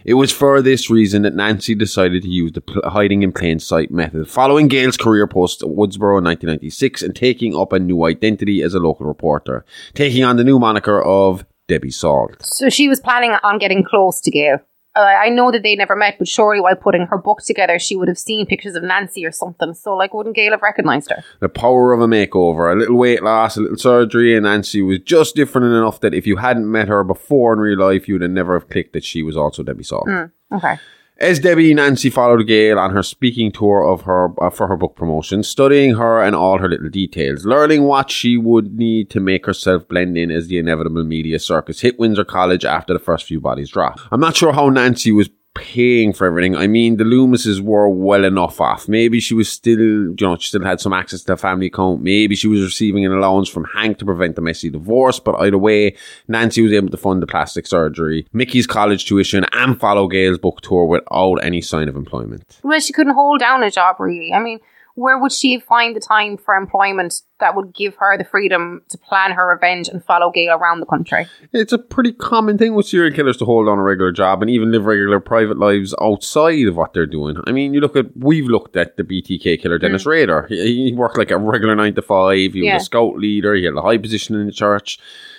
It was for this reason that Nancy decided to use the pl- hiding in plain sight method, following Gale's career post at Woodsboro in 1996 and taking up a new identity as a local reporter, taking on the new moniker of Debbie Salt. So she was planning on getting close to Gale. Uh, I know that they never met, but surely while putting her book together, she would have seen pictures of Nancy or something. So, like, wouldn't Gale have recognised her? The power of a makeover, a little weight loss, a little surgery, and Nancy was just different enough that if you hadn't met her before in real life, you'd have never have clicked that she was also Debbie Salt. Okay. As Debbie, Nancy followed Gale on her speaking tour of her uh, for her book promotion, studying her and all her little details, learning what she would need to make herself blend in as the inevitable media circus hit Windsor College after the first few bodies dropped. I'm not sure how Nancy was paying for everything. I mean, the Loomises were well enough off. Maybe she was still, you know, she still had some access to the family account. Maybe she was receiving an allowance from Hank to prevent a messy divorce. But either way, Nancy was able to fund the plastic surgery, Mickey's college tuition, and follow Gale's book tour without any sign of employment. Well, she couldn't hold down a job, really. I mean, where would she find the time for employment that would give her the freedom to plan her revenge and follow Gale around the country? It's a pretty common thing with serial killers to hold on a regular job and even live regular private lives outside of what they're doing. I mean, you look at, we've looked at the BTK killer, Dennis mm. Rader. He, he worked like a regular nine to five. He Yeah. was a scout leader. He had a high position in the church.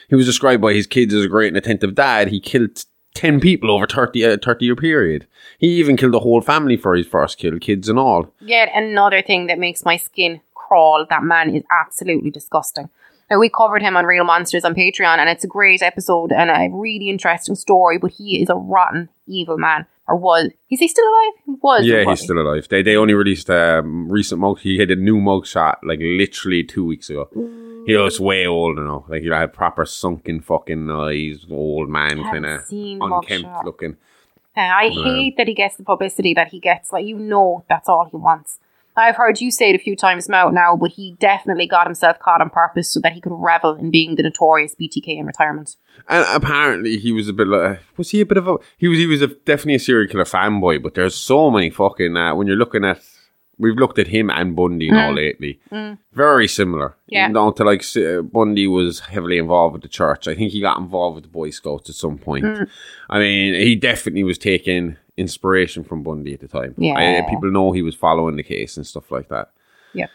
He was described by his kids as a great and attentive dad. He killed 10 people over 30, a 30 year period. He even killed a whole family for his first kill, kids and all. Yet another thing that makes my skin crawl. That man is absolutely disgusting. Now, we covered him on Real Monsters on Patreon, and it's a great episode and a really interesting story. But he is a rotten, evil man, or was. Is he still alive? He was. Yeah, he's still alive. They they only released a um, recent mug. He had a new mug shot like literally two weeks ago. He looks way older now. Like, he had proper sunken fucking eyes, old man, kind of unkempt looking. Uh, I No. hate that he gets the publicity that he gets. Like, you know, that's all he wants. I've heard you say it a few times now, now, but he definitely got himself caught on purpose so that he could revel in being the notorious BTK in retirement. And apparently, he was a bit like, was he a bit of a, he was, he was a, definitely a serial killer fanboy, but there's so many fucking, uh, when you're looking at, we've looked at him and Bundy and all mm. lately. Mm. Very similar. Yeah. Down to like, uh, Bundy was heavily involved with the church. I think he got involved with the Boy Scouts at some point. Mm. I mean, he definitely was taking inspiration from Bundy at the time. Yeah. I- people know he was following the case and stuff like that. Yuck.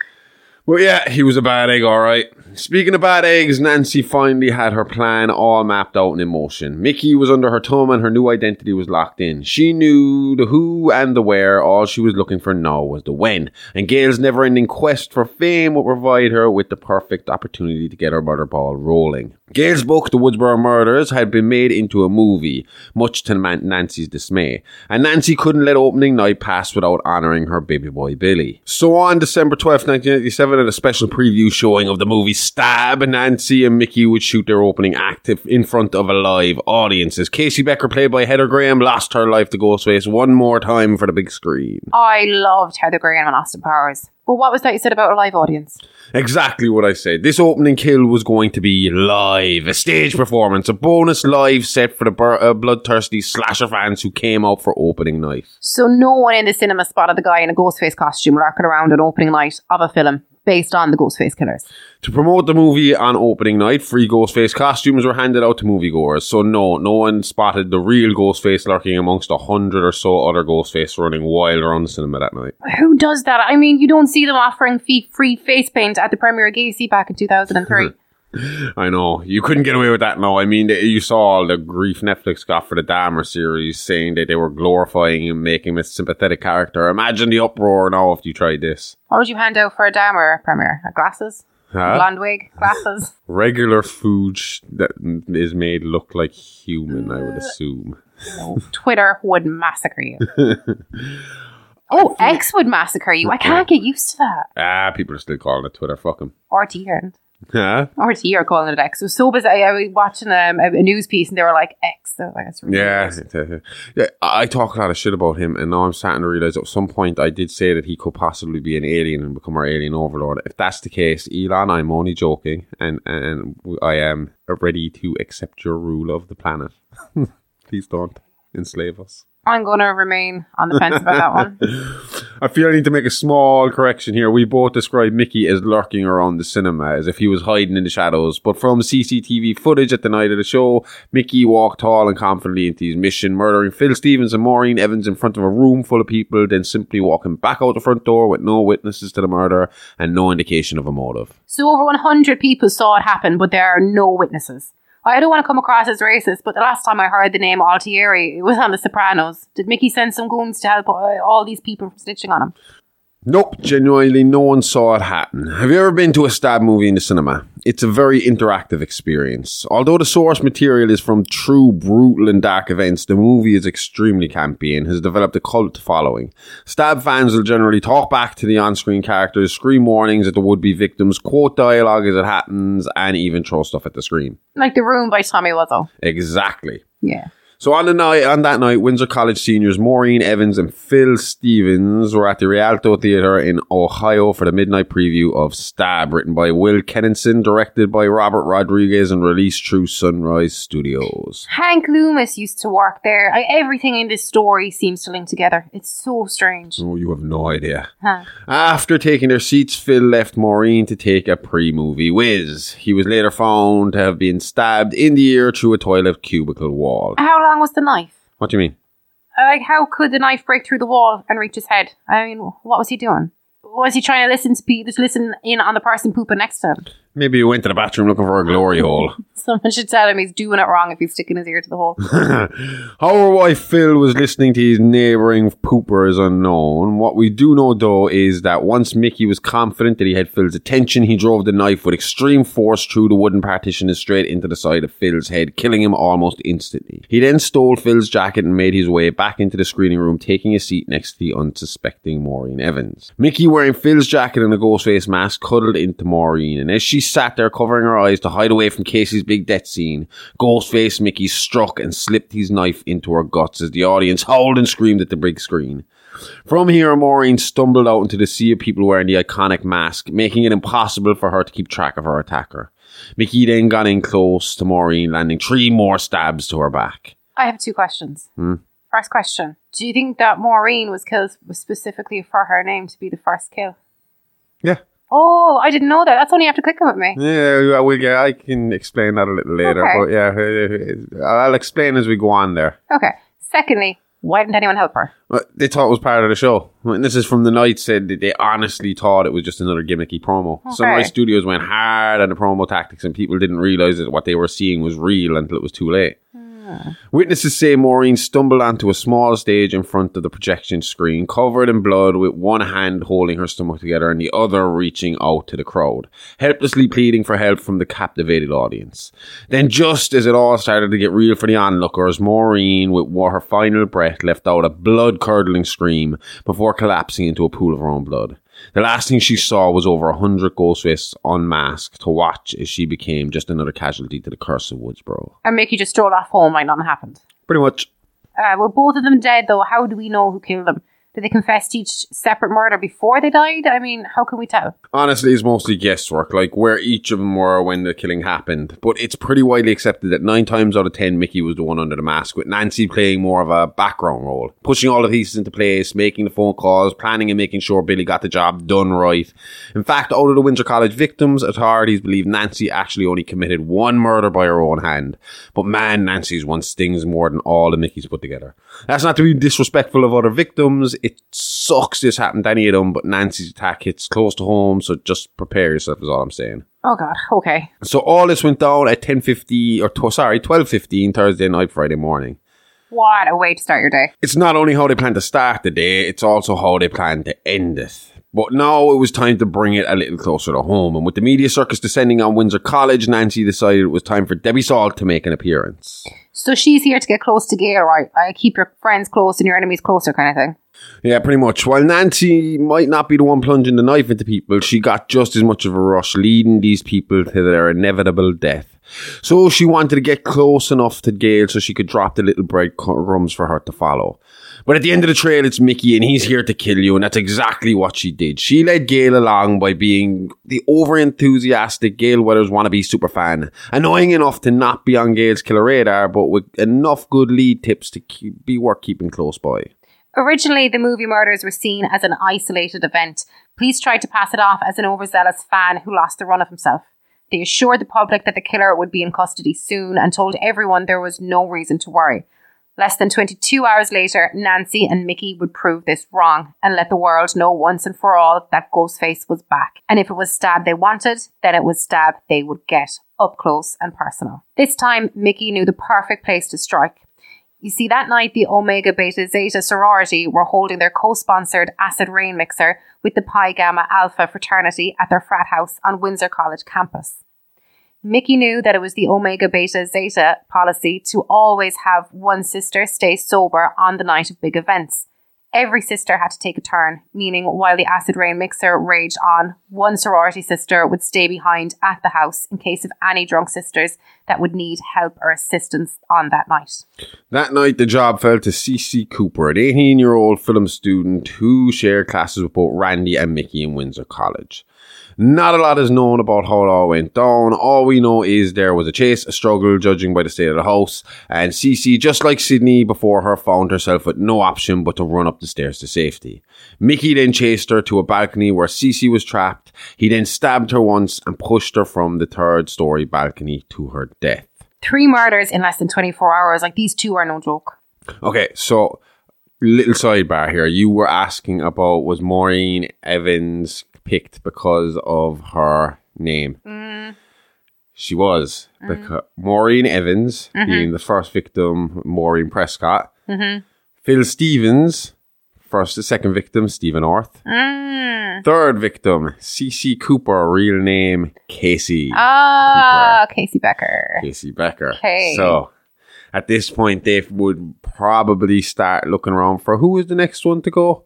Well, yeah, he was a bad egg, all right. Speaking of bad eggs, Nancy finally had her plan all mapped out and in motion. Mickey was under her thumb and her new identity was locked in. She knew the who and the where. All she was looking for now was the when. And Gale's never ending quest for fame would provide her with the perfect opportunity to get her murder ball rolling. Gale's book, The Woodsboro Murders, had been made into a movie, much to Nancy's dismay. And Nancy couldn't let opening night pass without honouring her baby boy Billy. So on December 12th, 1997, at a special preview showing of the movie Stab, Nancy and Mickey would shoot their opening act in front of a live audience. As Casey Becker, played by Heather Graham, lost her life to Ghostface one more time for the big screen. I loved Heather Graham and Austin Powers. Well, what was that you said about a live audience? Exactly what I said. This opening kill was going to be live, a stage performance, a bonus live set for the bur- uh, bloodthirsty slasher fans who came out for opening night. So no one in the cinema spotted the guy in a Ghostface costume lurking around an opening night of a film based on the Ghostface killers. To promote the movie on opening night, free Ghostface costumes were handed out to moviegoers. So no, no one spotted the real Ghostface lurking amongst a hundred or so other Ghostface running wild around the cinema that night. Who does that? I mean, you don't see them offering fee- free face paint at the premiere of Gacy back in 2003. [laughs] [laughs] I know you couldn't get away with that. No, I mean, you saw all the grief Netflix got for the Dahmer series, saying that they were glorifying him, making him a sympathetic character. Imagine the uproar now if you tried this. what would you hand out for a Dahmer premiere? Uh, Glasses? Huh? Blonde wig? Glasses? [laughs] Regular food that is made look like human, I would assume. Twitter would massacre you. [laughs] oh, X would massacre you. I can't get used to that. Ah, people are still calling it Twitter. Fuck them. Or aren't. Huh? RT are calling it X. It was so bizarre. I was watching um, a, news piece and they were like X. So like, really Yeah, weird. [laughs] yeah. I talk a lot of shit about him, and now I'm starting to realize at some point I did say that he could possibly be an alien and become our alien overlord. If that's the case, Elon, I'm only joking, and and I am ready to accept your rule of the planet. [laughs] Please don't enslave us. I'm going to remain on the fence about that one. [laughs] I feel I need to make a small correction here. We both described Mickey as lurking around the cinema as if he was hiding in the shadows. But from CCTV footage at the night of the show, Mickey walked tall and confidently into his mission, murdering Phil Stevens and Maureen Evans in front of a room full of people, then simply walking back out the front door with no witnesses to the murder and no indication of a motive. So over 100 people saw it happen, but there are no witnesses. I don't want to come across as racist, but the last time I heard the name Altieri, it was on The Sopranos. Did Mickey send some goons to help uh, all these people from snitching on him? Nope, genuinely, no one saw it happen. Have you ever been to a stab movie in the cinema? It's a very interactive experience. Although the source material is from true brutal and dark events, the movie is extremely campy and has developed a cult following. Stab fans will generally talk back to the on screen characters, scream warnings at the would be victims, quote dialogue as it happens, and even throw stuff at the screen. Like The Room by Tommy Wiseau. Exactly. Yeah. So on the night, on that night, Windsor College seniors Maureen Evans and Phil Stevens were at the Rialto Theatre in Ohio for the midnight preview of Stab, written by Will Kenninson, directed by Robert Rodriguez, and released through Sunrise Studios. Hank Loomis used to work there. I, everything in this story seems to link together. It's so strange. Oh, you have no idea. Huh. After taking their seats, Phil left Maureen to take a pre-movie whiz. He was later found to have been stabbed in the ear through a toilet cubicle wall. How long was the knife? What do you mean? Like, how could the knife break through the wall and reach his head? I mean, what was he doing? Was he trying to listen to pe- just listen in on the person pooping next to him? Maybe he went to the bathroom looking for a glory hole. [laughs] [laughs] Someone should tell him he's doing it wrong if he's sticking his ear to the hole. [laughs] However, why Phil was listening to his neighbouring pooper is unknown. What we do know, though, is that once Mickey was confident that he had Phil's attention, he drove the knife with extreme force through the wooden partition and straight into the side of Phil's head, killing him almost instantly. He then stole Phil's jacket and made his way back into the screening room, taking a seat next to the unsuspecting Maureen Evans. Mickey, wearing Phil's jacket and a ghost face mask, cuddled into Maureen, and as she sat there covering her eyes to hide away from Casey's big death scene. Ghostface Mickey struck and slipped his knife into her guts as the audience howled and screamed at the big screen. From here, Maureen stumbled out into the sea of people wearing the iconic mask, making it impossible for her to keep track of her attacker. Mickey then got in close to Maureen, landing three more stabs to her back. I have two questions. Hmm. First question: Do you think that Maureen was killed specifically for her name to be the first kill? Yeah. Oh, I didn't know that. That's only after clicking with me. Yeah, we'll get, I can explain that a little later, Okay. but yeah, uh, I'll explain as we go on there. Okay. Secondly, why didn't anyone help her? Well, They thought it was part of the show. Witnesses from the night said that they honestly thought it was just another gimmicky promo. Sunrise Okay. Studios went hard on the promo tactics, and people didn't realize that what they were seeing was real until it was too late. Witnesses say Maureen stumbled onto a small stage in front of the projection screen, covered in blood, with one hand holding her stomach together and the other reaching out to the crowd, helplessly pleading for help from the captivated audience. Then, just as it all started to get real for the onlookers, Maureen, with her final breath, left out a blood curdling scream before collapsing into a pool of her own blood. The last thing she saw was over a hundred Ghostfaces unmasked to watch as she became just another casualty to the curse of Woodsboro. And Mickey just stole off home like nothing happened. Pretty much. Uh, were both of them dead though? How do we know who killed them? Did they confess to each separate murder before they died? I mean, how can we tell? Honestly, it's mostly guesswork, like where each of them were when the killing happened. But it's pretty widely accepted that nine times out of ten, Mickey was the one under the mask, with Nancy playing more of a background role, pushing all the pieces into place, making the phone calls, planning and making sure Billy got the job done right. In fact, out of the Windsor College victims, authorities believe Nancy actually only committed one murder by her own hand. But man, Nancy's one stings more than all the Mickeys put together. That's not to be disrespectful of other victims. It sucks this happened to any of them, but Nancy's attack hits close to home, so just prepare yourself is all I'm saying. Oh god. Okay. So all this went down at 10.50, or tw- sorry, 12.15 Thursday night, Friday morning. What a way to start your day. It's not only how they plan to start the day, it's also how they plan to end it. But now it was time to bring it a little closer to home, and with the media circus descending on Windsor College, Nancy decided it was time for Debbie Salt to make an appearance. So she's here to get close to Gale, right? I keep your friends close and your enemies closer, kind of thing. Yeah, pretty much. While Nancy might not be the one plunging the knife into people, she got just as much of a rush, leading these people to their inevitable death. So she wanted to get close enough to Gale so she could drop the little breadcrumbs for her to follow. But at the end of the trail, it's Mickey, and he's here to kill you, and that's exactly what she did. She led Gale along by being the over enthusiastic Gale Weathers wannabe superfan, annoying enough to not be on Gale's killer radar, but with enough good lead tips to keep, be worth keeping close by. Originally, the movie murders were seen as an isolated event. Police tried to pass it off as an overzealous fan who lost the run of himself. They assured the public that the killer would be in custody soon and told everyone there was no reason to worry. Less than 22 hours later, Nancy and Mickey would prove this wrong and let the world know once and for all that Ghostface was back. And if it was stab they wanted, then it was stab they would get, up close and personal. This time, Mickey knew the perfect place to strike. You see, that night the Omega Beta Zeta sorority were holding their co sponsored acid rain mixer with the Pi Gamma Alpha fraternity at their frat house on Windsor College campus. Mickey knew that it was the Omega Beta Zeta policy to always have one sister stay sober on the night of big events. Every sister had to take a turn, meaning while the acid rain mixer raged on, one sorority sister would stay behind at the house in case of any drunk sisters that would need help or assistance on that night. That night, the job fell to CC Cooper, an 18 year old film student who shared classes with both Randy and Mickey in Windsor College. Not a lot is known about how it all went down. All we know is there was a chase, a struggle, judging by the state of the house, and CC, just like Sydney before her, found herself with no option but to run up the stairs to safety. Mickey then chased her to a balcony where CC was trapped. He then stabbed her once and pushed her from the third story balcony to her death. Three murders in less than 24 hours. Like these two are no joke. Okay, so little sidebar here. You were asking about was Maureen Evans picked because of her name? She was mm. because Maureen Evans mm-hmm. being the first victim, Maureen Prescott. Mm-hmm. Phil Stevens, first, the second victim, Stephen Orth. Mm. Third victim, CC Cooper, real name Casey. Ah, Casey Becker. Casey Becker. Okay. So at this point, they would probably start looking around for who was the next one to go.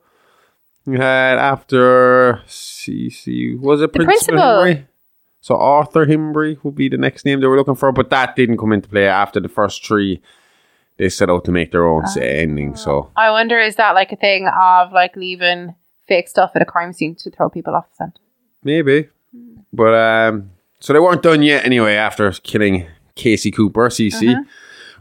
You had after CC, was it The Principal, principal. Henry? So Arthur Himbry would be the next name they were looking for, but that didn't come into play after the first three. They set out to make their own set ending. So I wonder is that like a thing of like leaving fake stuff at a crime scene to throw people off the scent? maybe, hmm. but um, so they weren't done yet anyway. After killing Casey Cooper, CC.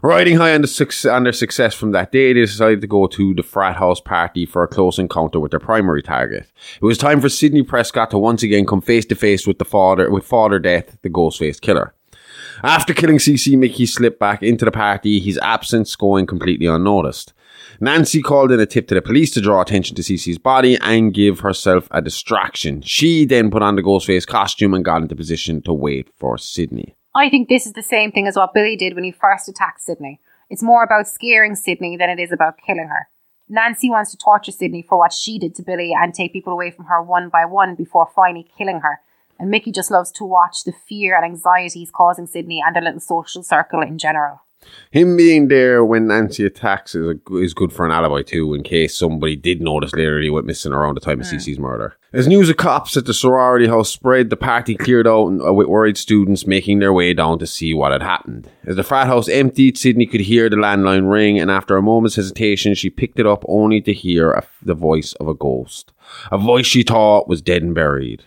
Riding high on, the suc- on their success from that day, they decided to go to the frat house party for a close encounter with their primary target. It was time for Sidney Prescott to once again come face to face with the father, with Father Death, the Ghostface killer. After killing CC, Mickey slipped back into the party, his absence going completely unnoticed. Nancy called in a tip to the police to draw attention to CC's body and give herself a distraction. She then put on the Ghostface costume and got into position to wait for Sidney. I think this is the same thing as what Billy did when he first attacked Sidney. It's more about scaring Sidney than it is about killing her. Nancy wants to torture Sidney for what she did to Billy and take people away from her one by one before finally killing her. And Mickey just loves to watch the fear and anxiety he's causing Sidney and their little social circle in general. Him being there when Nancy attacks is, a, is good for an alibi too, in case somebody did notice later he went missing around the time of CC's murder. As news of cops at the sorority house spread, the party cleared out and, uh, with worried students making their way down to see what had happened. As the frat house emptied, Sidney could hear the landline ring, and after a moment's hesitation, she picked it up only to hear a, the voice of a ghost. A voice she thought was dead and buried.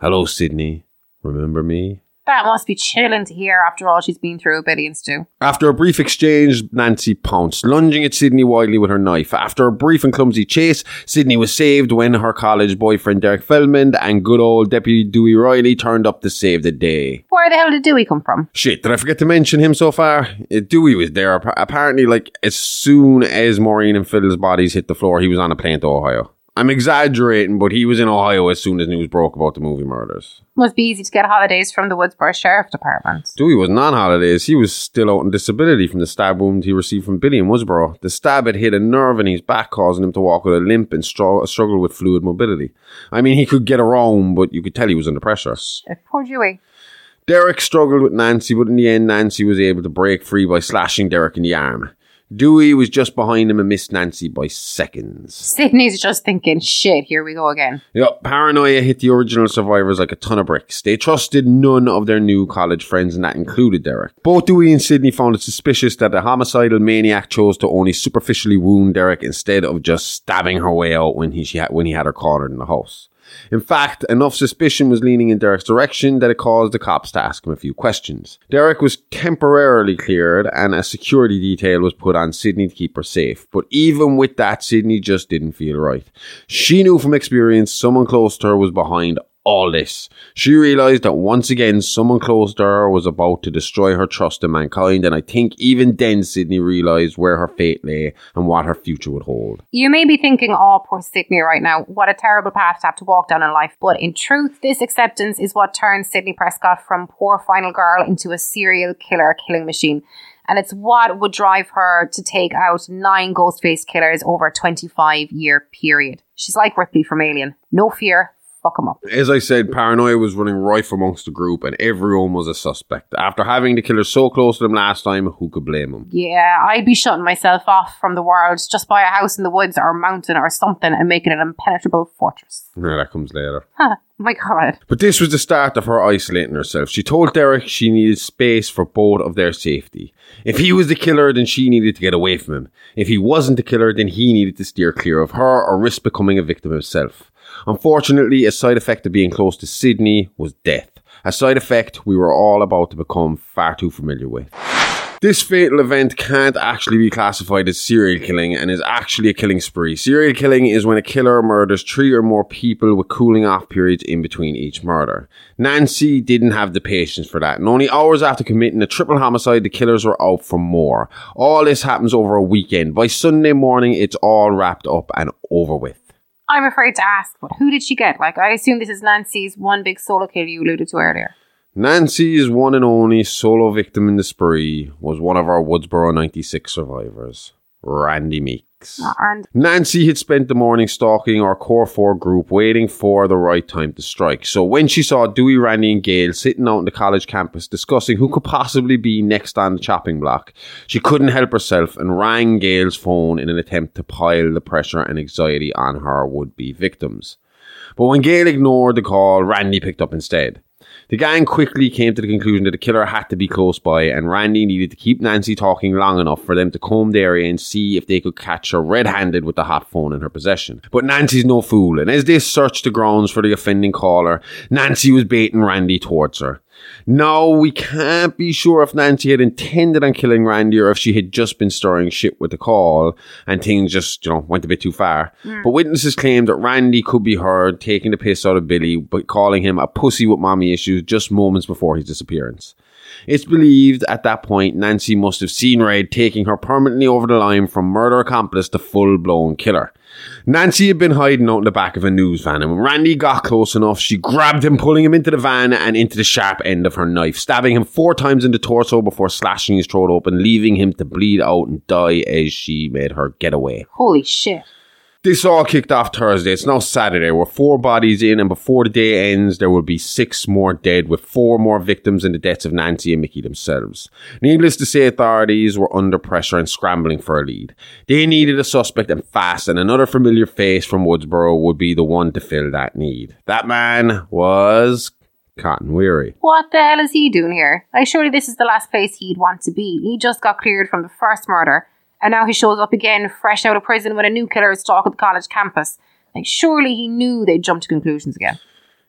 Hello, Sidney. Remember me? That must be chilling to hear after all she's been through Billy and Stu. After a brief exchange, Nancy pounced, lunging at Sidney wildly with her knife. After a brief and clumsy chase, Sidney was saved when her college boyfriend Derek Feldman and good old Deputy Dewey Riley turned up to save the day. Where the hell did Dewey come from? Shit, did I forget to mention him so far? Uh, Dewey was there. Apparently, like, as soon as Maureen and Phil's bodies hit the floor, he was on a plane to Ohio. I'm exaggerating, but he was in Ohio as soon as news broke about the movie murders. Must be easy to get holidays from the Woodsboro Sheriff Department. Dewey wasn't on holidays. He was still out on disability from the stab wound he received from Billy in Woodsboro. The stab had hit a nerve in his back, causing him to walk with a limp and str- struggle with fluid mobility. I mean, he could get around, but you could tell he was under pressure. Poor Dewey. Derek struggled with Nancy, but in the end, Nancy was able to break free by slashing Derek in the arm. Dewey was just behind him and missed Nancy by seconds. Sidney's just thinking, shit, here we go again. Yep, paranoia hit the original survivors like a ton of bricks. They trusted none of their new college friends, and that included Derek. Both Dewey and Sidney found it suspicious that the homicidal maniac chose to only superficially wound Derek instead of just stabbing her way out when he, she had, when he had her cornered in the house. In fact, enough suspicion was leaning in Derek's direction that it caused the cops to ask him a few questions. Derek was temporarily cleared and a security detail was put on Sidney to keep her safe. But even with that, Sidney just didn't feel right. She knew from experience someone close to her was behind all this. She realized that once again, someone close to her was about to destroy her trust in mankind, and I think even then Sidney realized where her fate lay and what her future would hold. You may be thinking, oh, poor Sidney right now. What a terrible path to have to walk down in life. But in truth, this acceptance is what turned Sidney Prescott from poor final girl into a serial killer killing machine. And it's what would drive her to take out nine Ghostface killers over a 25 year period. She's like Ripley from Alien. No fear, fuck 'em up. As I said, paranoia was running rife amongst the group, and everyone was a suspect. After having the killer so close to them last time, who could blame them? Yeah, I'd be shutting myself off from the world. Just buy a house in the woods or a mountain or something and make it an impenetrable fortress. Yeah, that comes later. Huh, oh my god. But this was the start of her isolating herself. She told Derek she needed space for both of their safety. If he was the killer, then she needed to get away from him. If he wasn't the killer, then he needed to steer clear of her or risk becoming a victim himself. Unfortunately, a side effect of being close to Sidney was death. A side effect we were all about to become far too familiar with. This fatal event can't actually be classified as serial killing and is actually a killing spree. Serial killing is when a killer murders three or more people with cooling off periods in between each murder. Nancy didn't have the patience for that, and only hours after committing a triple homicide, the killers were out for more. All this happens over a weekend. By Sunday morning, it's all wrapped up and over with. I'm afraid to ask, but who did she get? Like, I assume this is Nancy's one big solo kill you alluded to earlier. Nancy's one and only solo victim in the spree was one of our Woodsboro 96 survivors, Randy Meeks. And Nancy had spent the morning stalking our Core 4 group, waiting for the right time to strike. So when she saw Dewey, Randy, and Gale sitting out on the college campus discussing who could possibly be next on the chopping block, she couldn't help herself and rang Gale's phone in an attempt to pile the pressure and anxiety on her would be victims. But when Gale ignored the call, Randy picked up instead. The gang quickly came to the conclusion that the killer had to be close by, and Randy needed to keep Nancy talking long enough for them to comb the area and see if they could catch her red handed with the hot phone in her possession. But Nancy's no fool, and as they searched the grounds for the offending caller, Nancy was baiting Randy towards her. No, we can't be sure if Nancy had intended on killing Randy or if she had just been stirring shit with the call and things just, you know, went a bit too far. Hmm. But witnesses claimed that Randy could be heard taking the piss out of Billy by calling him a pussy with mommy issues just moments before his disappearance. It's believed at that point Nancy must have seen Red taking her permanently over the line from murder accomplice to full blown killer. Nancy had been hiding out in the back of a news van, and when Randy got close enough, she grabbed him, pulling him into the van and into the sharp end of her knife, stabbing him four times in the torso before slashing his throat open, leaving him to bleed out and die as she made her getaway. Holy shit. This all kicked off Thursday. It's now Saturday. We're four bodies in, and before the day ends, there will be six more dead, with four more victims in the deaths of Nancy and Mickey themselves. Needless to say, authorities were under pressure and scrambling for a lead. They needed a suspect and fast, and another familiar face from Woodsboro would be the one to fill that need. That man was Cotton Weary. What the hell is he doing here? Like, surely this is the last place he'd want to be. He just got cleared from the first murder, and now he shows up again, fresh out of prison with a new killer stalk at the college campus. Like, surely he knew they'd jump to conclusions again.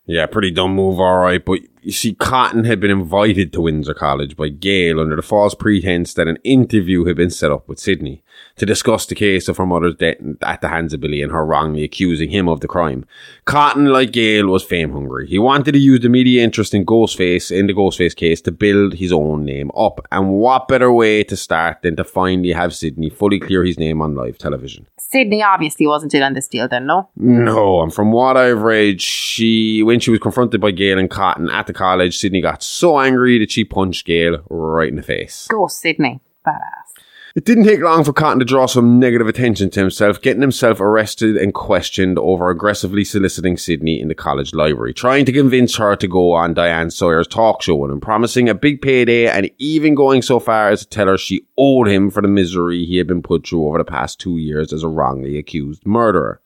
Yeah, pretty dumb move, alright, but you see, Cotton had been invited to Windsor College by Gale under the false pretense that an interview had been set up with Sidney to discuss the case of her mother's death at the hands of Billy and her wrongly accusing him of the crime. Cotton, like Gale, was fame hungry. He wanted to use the media interest in Ghostface, in the Ghostface case, to build his own name up. And what better way to start than to finally have Sidney fully clear his name on live television? Sidney obviously wasn't in on this deal then, no? No, and from what I've read, she when she was confronted by Gale and Cotton at the college, Sidney got so angry that she punched Gale right in the face. Go Sidney. Badass. It didn't take long for Cotton to draw some negative attention to himself, getting himself arrested and questioned over aggressively soliciting Sidney in the college library, trying to convince her to go on Diane Sawyer's talk show with him, promising a big payday, and even going so far as to tell her she owed him for the misery he had been put through over the past two years as a wrongly accused murderer.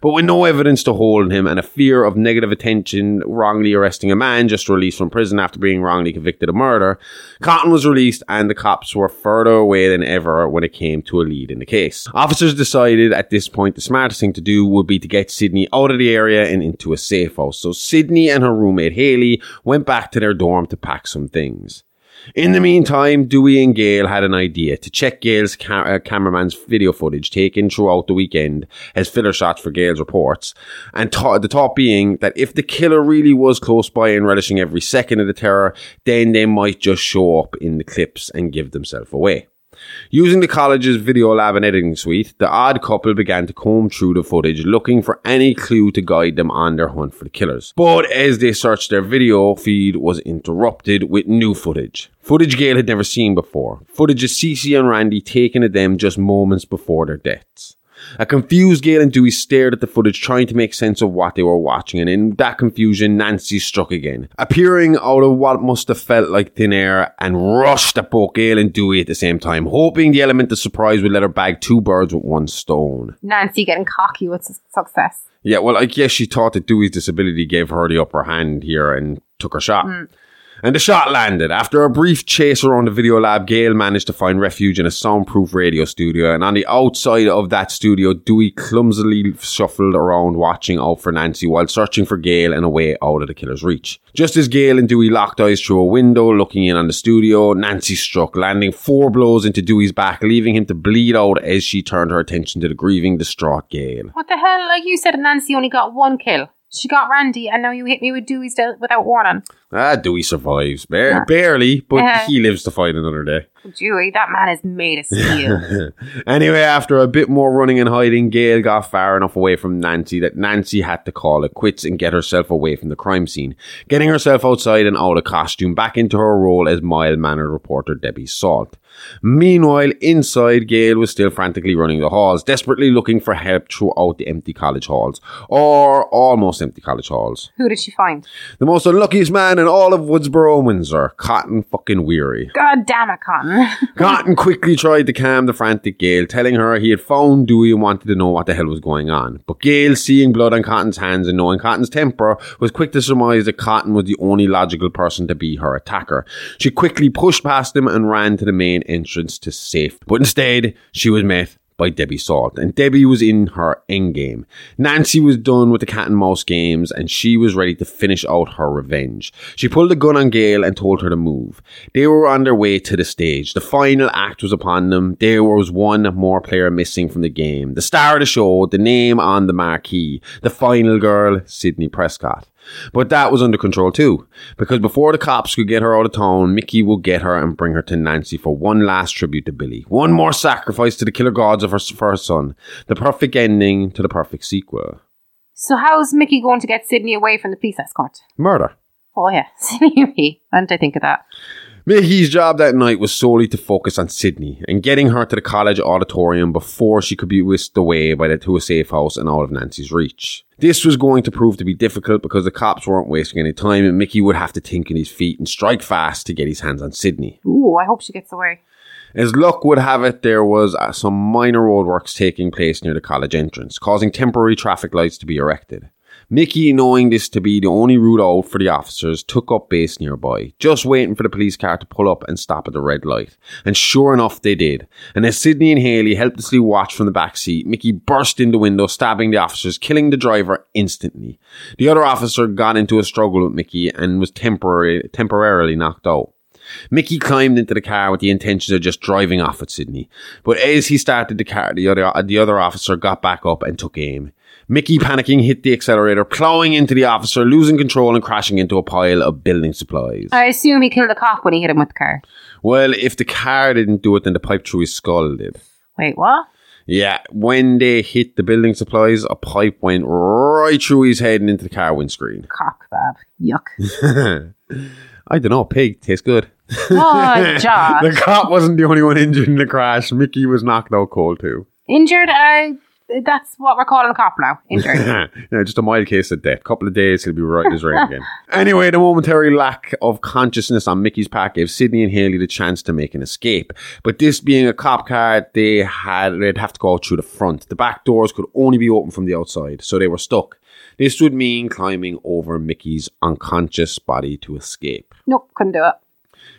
But with no evidence to hold him and a fear of negative attention wrongly arresting a man just released from prison after being wrongly convicted of murder, Cotton was released and the cops were further away than ever when it came to a lead in the case. Officers decided at this point the smartest thing to do would be to get Sidney out of the area and into a safe house. So Sidney and her roommate Haley went back to their dorm to pack some things. In the meantime, Dewey and Gale had an idea to check Gale's ca- uh, cameraman's video footage taken throughout the weekend as filler shots for Gale's reports, and th- the thought being that if the killer really was close by and relishing every second of the terror, then they might just show up in the clips and give themselves away. Using the college's video lab and editing suite, the odd couple began to comb through the footage looking for any clue to guide them on their hunt for the killers. But as they searched, their video feed was interrupted with new footage. Footage Gale had never seen before. Footage of CiCi and Randy taken of them just moments before their deaths. A confused Gale and Dewey stared at the footage, trying to make sense of what they were watching, and in that confusion, Nancy struck again, appearing out of what must have felt like thin air, and rushed at both Gale and Dewey at the same time, hoping the element of surprise would let her bag two birds with one stone. Nancy getting cocky with su- success. Yeah, well, I guess she thought that Dewey's disability gave her the upper hand here and took her shot. Mm. And the shot landed. After a brief chase around the video lab, Gale managed to find refuge in a soundproof radio studio. And on the outside of that studio, Dewey clumsily shuffled around watching out for Nancy while searching for Gale and a way out of the killer's reach. Just as Gale and Dewey locked eyes through a window looking in on the studio, Nancy struck, landing four blows into Dewey's back, leaving him to bleed out as she turned her attention to the grieving, distraught Gale. What the hell? Like you said, Nancy only got one kill. She got Randy, and now you hit me with Dewey's death without warning. Ah, Dewey survives. Yeah. Barely, but Uh-huh. he lives to fight another day. Dewey, that man is made of steel. [laughs] Anyway, after a bit more running and hiding, Gale got far enough away from Nancy that Nancy had to call it quits and get herself away from the crime scene, getting herself outside and out of costume back into her role as mild mannered reporter Debbie Salt. Meanwhile, inside, Gale was still frantically running the halls, desperately looking for help throughout the empty college halls, or almost empty college halls. Who did she find? The most unluckiest man in all of Woodsboro and Windsor, Cotton fucking Weary. God damn it, Cotton. [laughs] Cotton quickly tried to calm the frantic Gale, telling her he had found Dewey and wanted to know what the hell was going on. But Gale, seeing blood on Cotton's hands and knowing Cotton's temper, was quick to surmise that Cotton was the only logical person to be her attacker. She quickly pushed past him and ran to the main entrance to safety. But instead, she was met by Debbie Salt, and Debbie was in her endgame. Nancy was done with the cat and mouse games, and she was ready to finish out her revenge. She pulled a gun on Gale and told her to move. They were on their way to the stage. The final act was upon them. There was one more player missing from the game. The star of the show, the name on the marquee, the final girl, Sidney Prescott. But that was under control too, because before the cops could get her out of town, Mickey would get her and bring her to Nancy for one last tribute to Billy. One more sacrifice to the killer gods of her, for her son. The perfect ending to the perfect sequel. So how's Mickey going to get Sidney away from the police escort? Murder. Oh yeah, [laughs] Sidney. Why didn't I think of that? Mickey's job that night was solely to focus on Sidney and getting her to the college auditorium before she could be whisked away by the to a safe house and out of Nancy's reach. This was going to prove to be difficult because the cops weren't wasting any time and Mickey would have to think on his feet and strike fast to get his hands on Sidney. Ooh, I hope she gets away. As luck would have it, there was uh, some minor roadworks taking place near the college entrance, causing temporary traffic lights to be erected. Mickey, knowing this to be the only route out for the officers, took up base nearby, just waiting for the police car to pull up and stop at the red light. And sure enough, they did. And as Sidney and Haley helplessly watched from the back seat, Mickey burst in the window, stabbing the officers, killing the driver instantly. The other officer got into a struggle with Mickey and was temporary, temporarily knocked out. Mickey climbed into the car with the intention of just driving off at Sidney. But as he started the car, the other, the other officer got back up and took aim. Mickey, panicking, hit the accelerator, plowing into the officer, losing control and crashing into a pile of building supplies. I assume he killed the cop when he hit him with the car. Well, if the car didn't do it, then the pipe through his skull did. Wait, what? Yeah, when they hit the building supplies, a pipe went right through his head and into the car windscreen. Cock bab. Yuck. [laughs] I don't know, pig tastes good. Oh, [laughs] Josh. the cop wasn't the only one injured in the crash. Mickey was knocked out cold too. Injured? Uh, that's what we're calling a cop now. [laughs] Injured. yeah, just a mild case of death. Couple of days, he'll be right in his rain again. [laughs] Anyway, the momentary lack of consciousness on Mickey's part gave Sidney and Haley the chance to make an escape. But this being a cop car, they had they'd have to go out through the front. The back doors could only be opened from the outside, so they were stuck. This would mean climbing over Mickey's unconscious body to escape. nope, couldn't do it.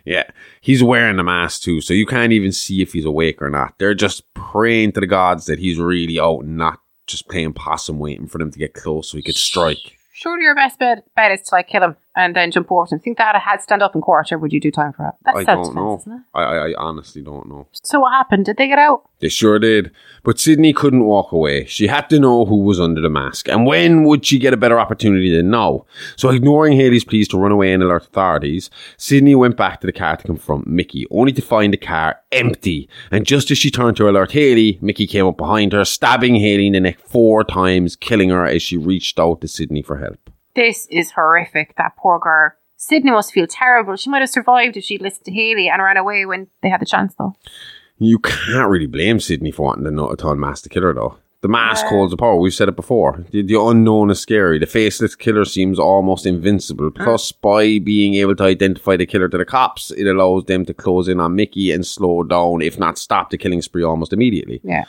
Yeah, he's wearing a mask too, so you can't even see if he's awake or not. They're just praying to the gods that he's really out and not just playing possum waiting for them to get close so he could strike. Surely your best bet, bet is to like kill him and then jump over him. Think that had stand up in court, or would you do time for it? That's I self-defense, don't know. isn't it? I, I, I honestly don't know. So what happened? Did they get out? They sure did. But Sidney couldn't walk away. She had to know who was under the mask. And when would she get a better opportunity than now? So ignoring Haley's pleas to run away and alert authorities, Sidney went back to the car to confront Mickey, only to find the car empty. And just as she turned to alert Haley, Mickey came up behind her, stabbing Haley in the neck four times, killing her as she reached out to Sydney for help. This is horrific. That poor girl. Sidney must feel terrible. She might have survived if she'd listened to Haley and ran away when they had the chance, though. You can't really blame Sidney for wanting to know a ton mask to kill her, though. The mask holds the power. We've said it before. The, the unknown is scary. The faceless killer seems almost invincible. Mm. Plus, by being able to identify the killer to the cops, it allows them to close in on Mickey and slow down, if not stop the killing spree almost immediately. Yeah.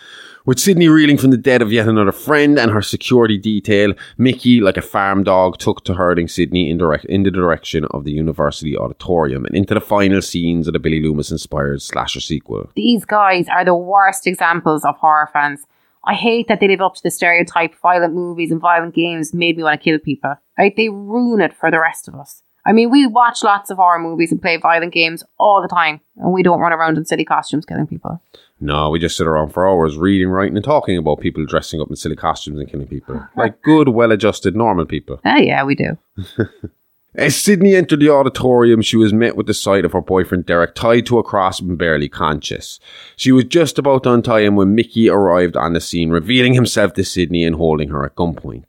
With Sidney reeling from the death of yet another friend and her security detail, Mickey, like a farm dog, took to herding Sidney in, direct, in the direction of the university auditorium and into the final scenes of the Billy Loomis inspired slasher sequel. These guys are the worst examples of horror fans. I hate that they live up to the stereotype violent movies and violent games made me want to kill people. Right? They ruin it for the rest of us. I mean, we watch lots of horror movies and play violent games all the time, and we don't run around in silly costumes killing people. No, we just sit around for hours reading, writing, and talking about people dressing up in silly costumes and killing people. [laughs] Like good, well adjusted, normal people. Ah, yeah, we do. [laughs] As Sidney entered the auditorium, she was met with the sight of her boyfriend Derek tied to a cross and barely conscious. She was just about to untie him when Mickey arrived on the scene, revealing himself to Sidney and holding her at gunpoint.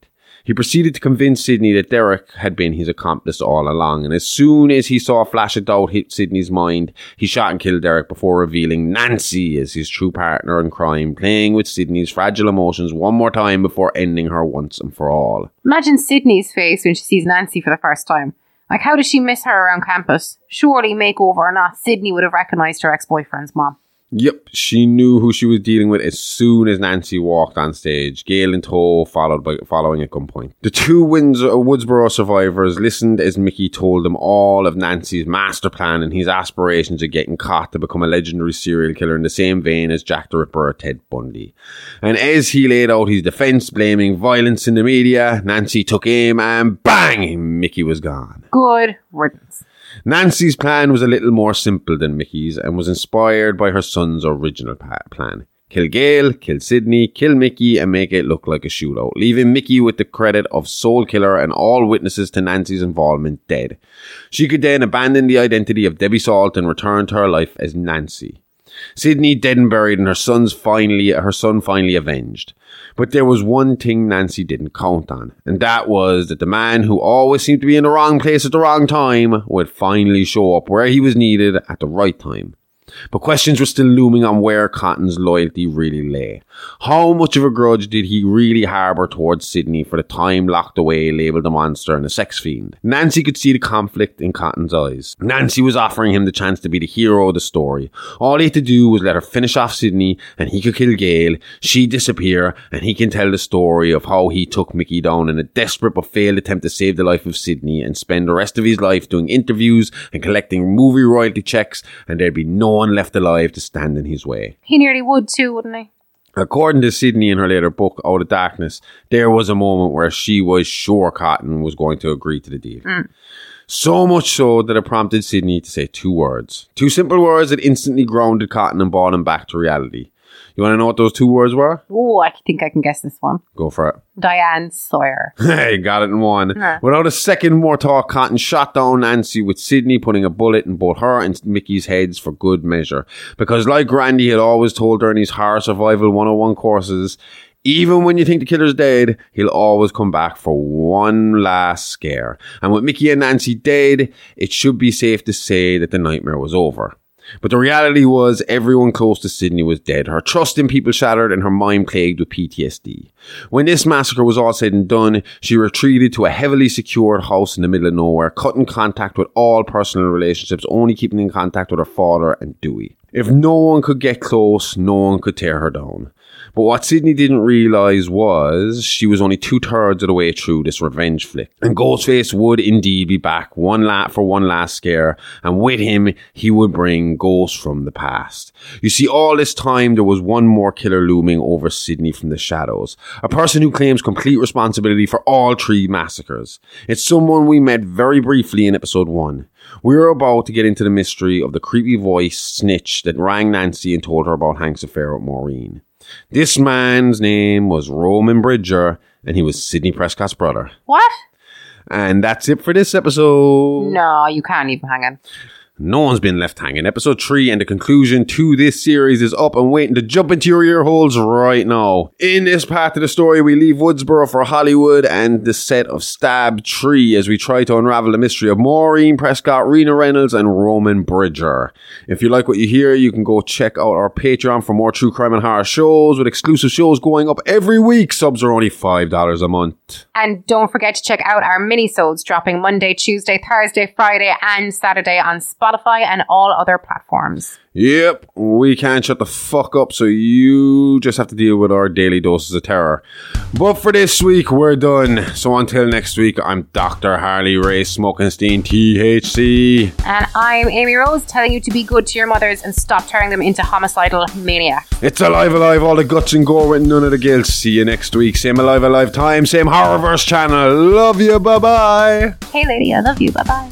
He proceeded to convince Sidney that Derek had been his accomplice all along, and as soon as he saw a flash of doubt hit Sidney's mind, he shot and killed Derek before revealing Nancy as his true partner in crime, playing with Sidney's fragile emotions one more time before ending her once and for all. Imagine Sidney's face when she sees Nancy for the first time. Like, how does she miss her around campus? Surely, makeover or not, Sidney would have recognised her ex boyfriend's mom. Yep, she knew who she was dealing with as soon as Nancy walked on stage, Gale and tow, followed by following at gunpoint. The two Windsor, uh, Woodsboro survivors listened as Mickey told them all of Nancy's master plan and his aspirations of getting caught to become a legendary serial killer in the same vein as Jack the Ripper or Ted Bundy. And as he laid out his defense, blaming violence in the media, Nancy took aim and bang, Mickey was gone. Good riddance. Nancy's plan was a little more simple than Mickey's and was inspired by her son's original plan. Kill Gale, kill Sidney, kill Mickey, and make it look like a shootout, leaving Mickey with the credit of sole killer and all witnesses to Nancy's involvement dead. She could then abandon the identity of Debbie Salt and return to her life as Nancy. Sidney dead and buried, and her son's finally her son finally avenged. But there was one thing Nancy didn't count on, and that was that the man who always seemed to be in the wrong place at the wrong time would finally show up where he was needed at the right time. But questions were still looming on where Cotton's loyalty really lay. How much of a grudge did he really harbour towards Sidney for the time locked away, labelled a monster and a sex fiend? Nancy could see the conflict in Cotton's eyes. Nancy was offering him the chance to be the hero of the story. All he had to do was let her finish off Sidney and he could kill Gale, she'd disappear, and he can tell the story of how he took Mickey down in a desperate but failed attempt to save the life of Sidney and spend the rest of his life doing interviews and collecting movie royalty checks, and there'd be no one left alive to stand in his way. He nearly would too, wouldn't he? According to Sidney in her later book, Out of Darkness, there was a moment where she was sure Cotton was going to agree to the deal. Mm. So much so that it prompted Sidney to say two words. Two simple words that instantly grounded Cotton and brought him back to reality. You want to know what those two words were? Oh, I think I can guess this one. Go for it. Diane Sawyer. [laughs] Hey, got it in one. Yeah. Without a second more talk, Cotton shot down Nancy with Sidney putting a bullet in both her and Mickey's heads for good measure. Because like Randy had always told her in his horror survival 101 courses, even when you think the killer's dead, he'll always come back for one last scare. And with Mickey and Nancy dead, it should be safe to say that the nightmare was over. But the reality was everyone close to Sidney was dead, her trust in people shattered, and her mind plagued with PTSD. When this massacre was all said and done, she retreated to a heavily secured house in the middle of nowhere, cutting contact with all personal relationships, only keeping in contact with her father and Dewey. If no one could get close, no one could tear her down. But what Sidney didn't realise was she was only two thirds of the way through this revenge flick. And Ghostface would indeed be back one la- for one last scare, and with him, he would bring ghosts from the past. You see, all this time, there was one more killer looming over Sidney from the shadows. A person who claims complete responsibility for all three massacres. It's someone we met very briefly in episode one. We're about to get into the mystery of the creepy voice snitch that rang Nancy and told her about Hank's affair with Maureen. This man's name was Roman Bridger, and he was Sidney Prescott's brother. What? And that's it for this episode. No, you can't even hang on. No one's been left hanging. Episode 3 and the conclusion to this series is up and waiting to jump into your ear holes right now. In this part of the story, we leave Woodsboro for Hollywood and the set of Stab 3 as we try to unravel the mystery of Maureen Prescott, Rina Reynolds, and Roman Bridger. If you like what you hear, you can go check out our Patreon for more true crime and horror shows with exclusive shows going up every week. Subs are only $5 a month. And don't forget to check out our mini-sodes dropping Monday, Tuesday, Thursday, Friday, and Saturday on Spotify and all other platforms. Yep, we can't shut the fuck up, so you just have to deal with our daily doses of terror. But for this week, we're done. So until next week, I'm Dr. Harley Ray Smokenstein, THC. And I'm Amy Rose telling you to be good to your mothers and stop turning them into homicidal maniacs. It's Alive Alive, all the guts and gore with none of the guilt. See you next week. Same Alive Alive time, same Horrorverse channel. Love you, bye bye. Hey lady, I love you. Bye bye.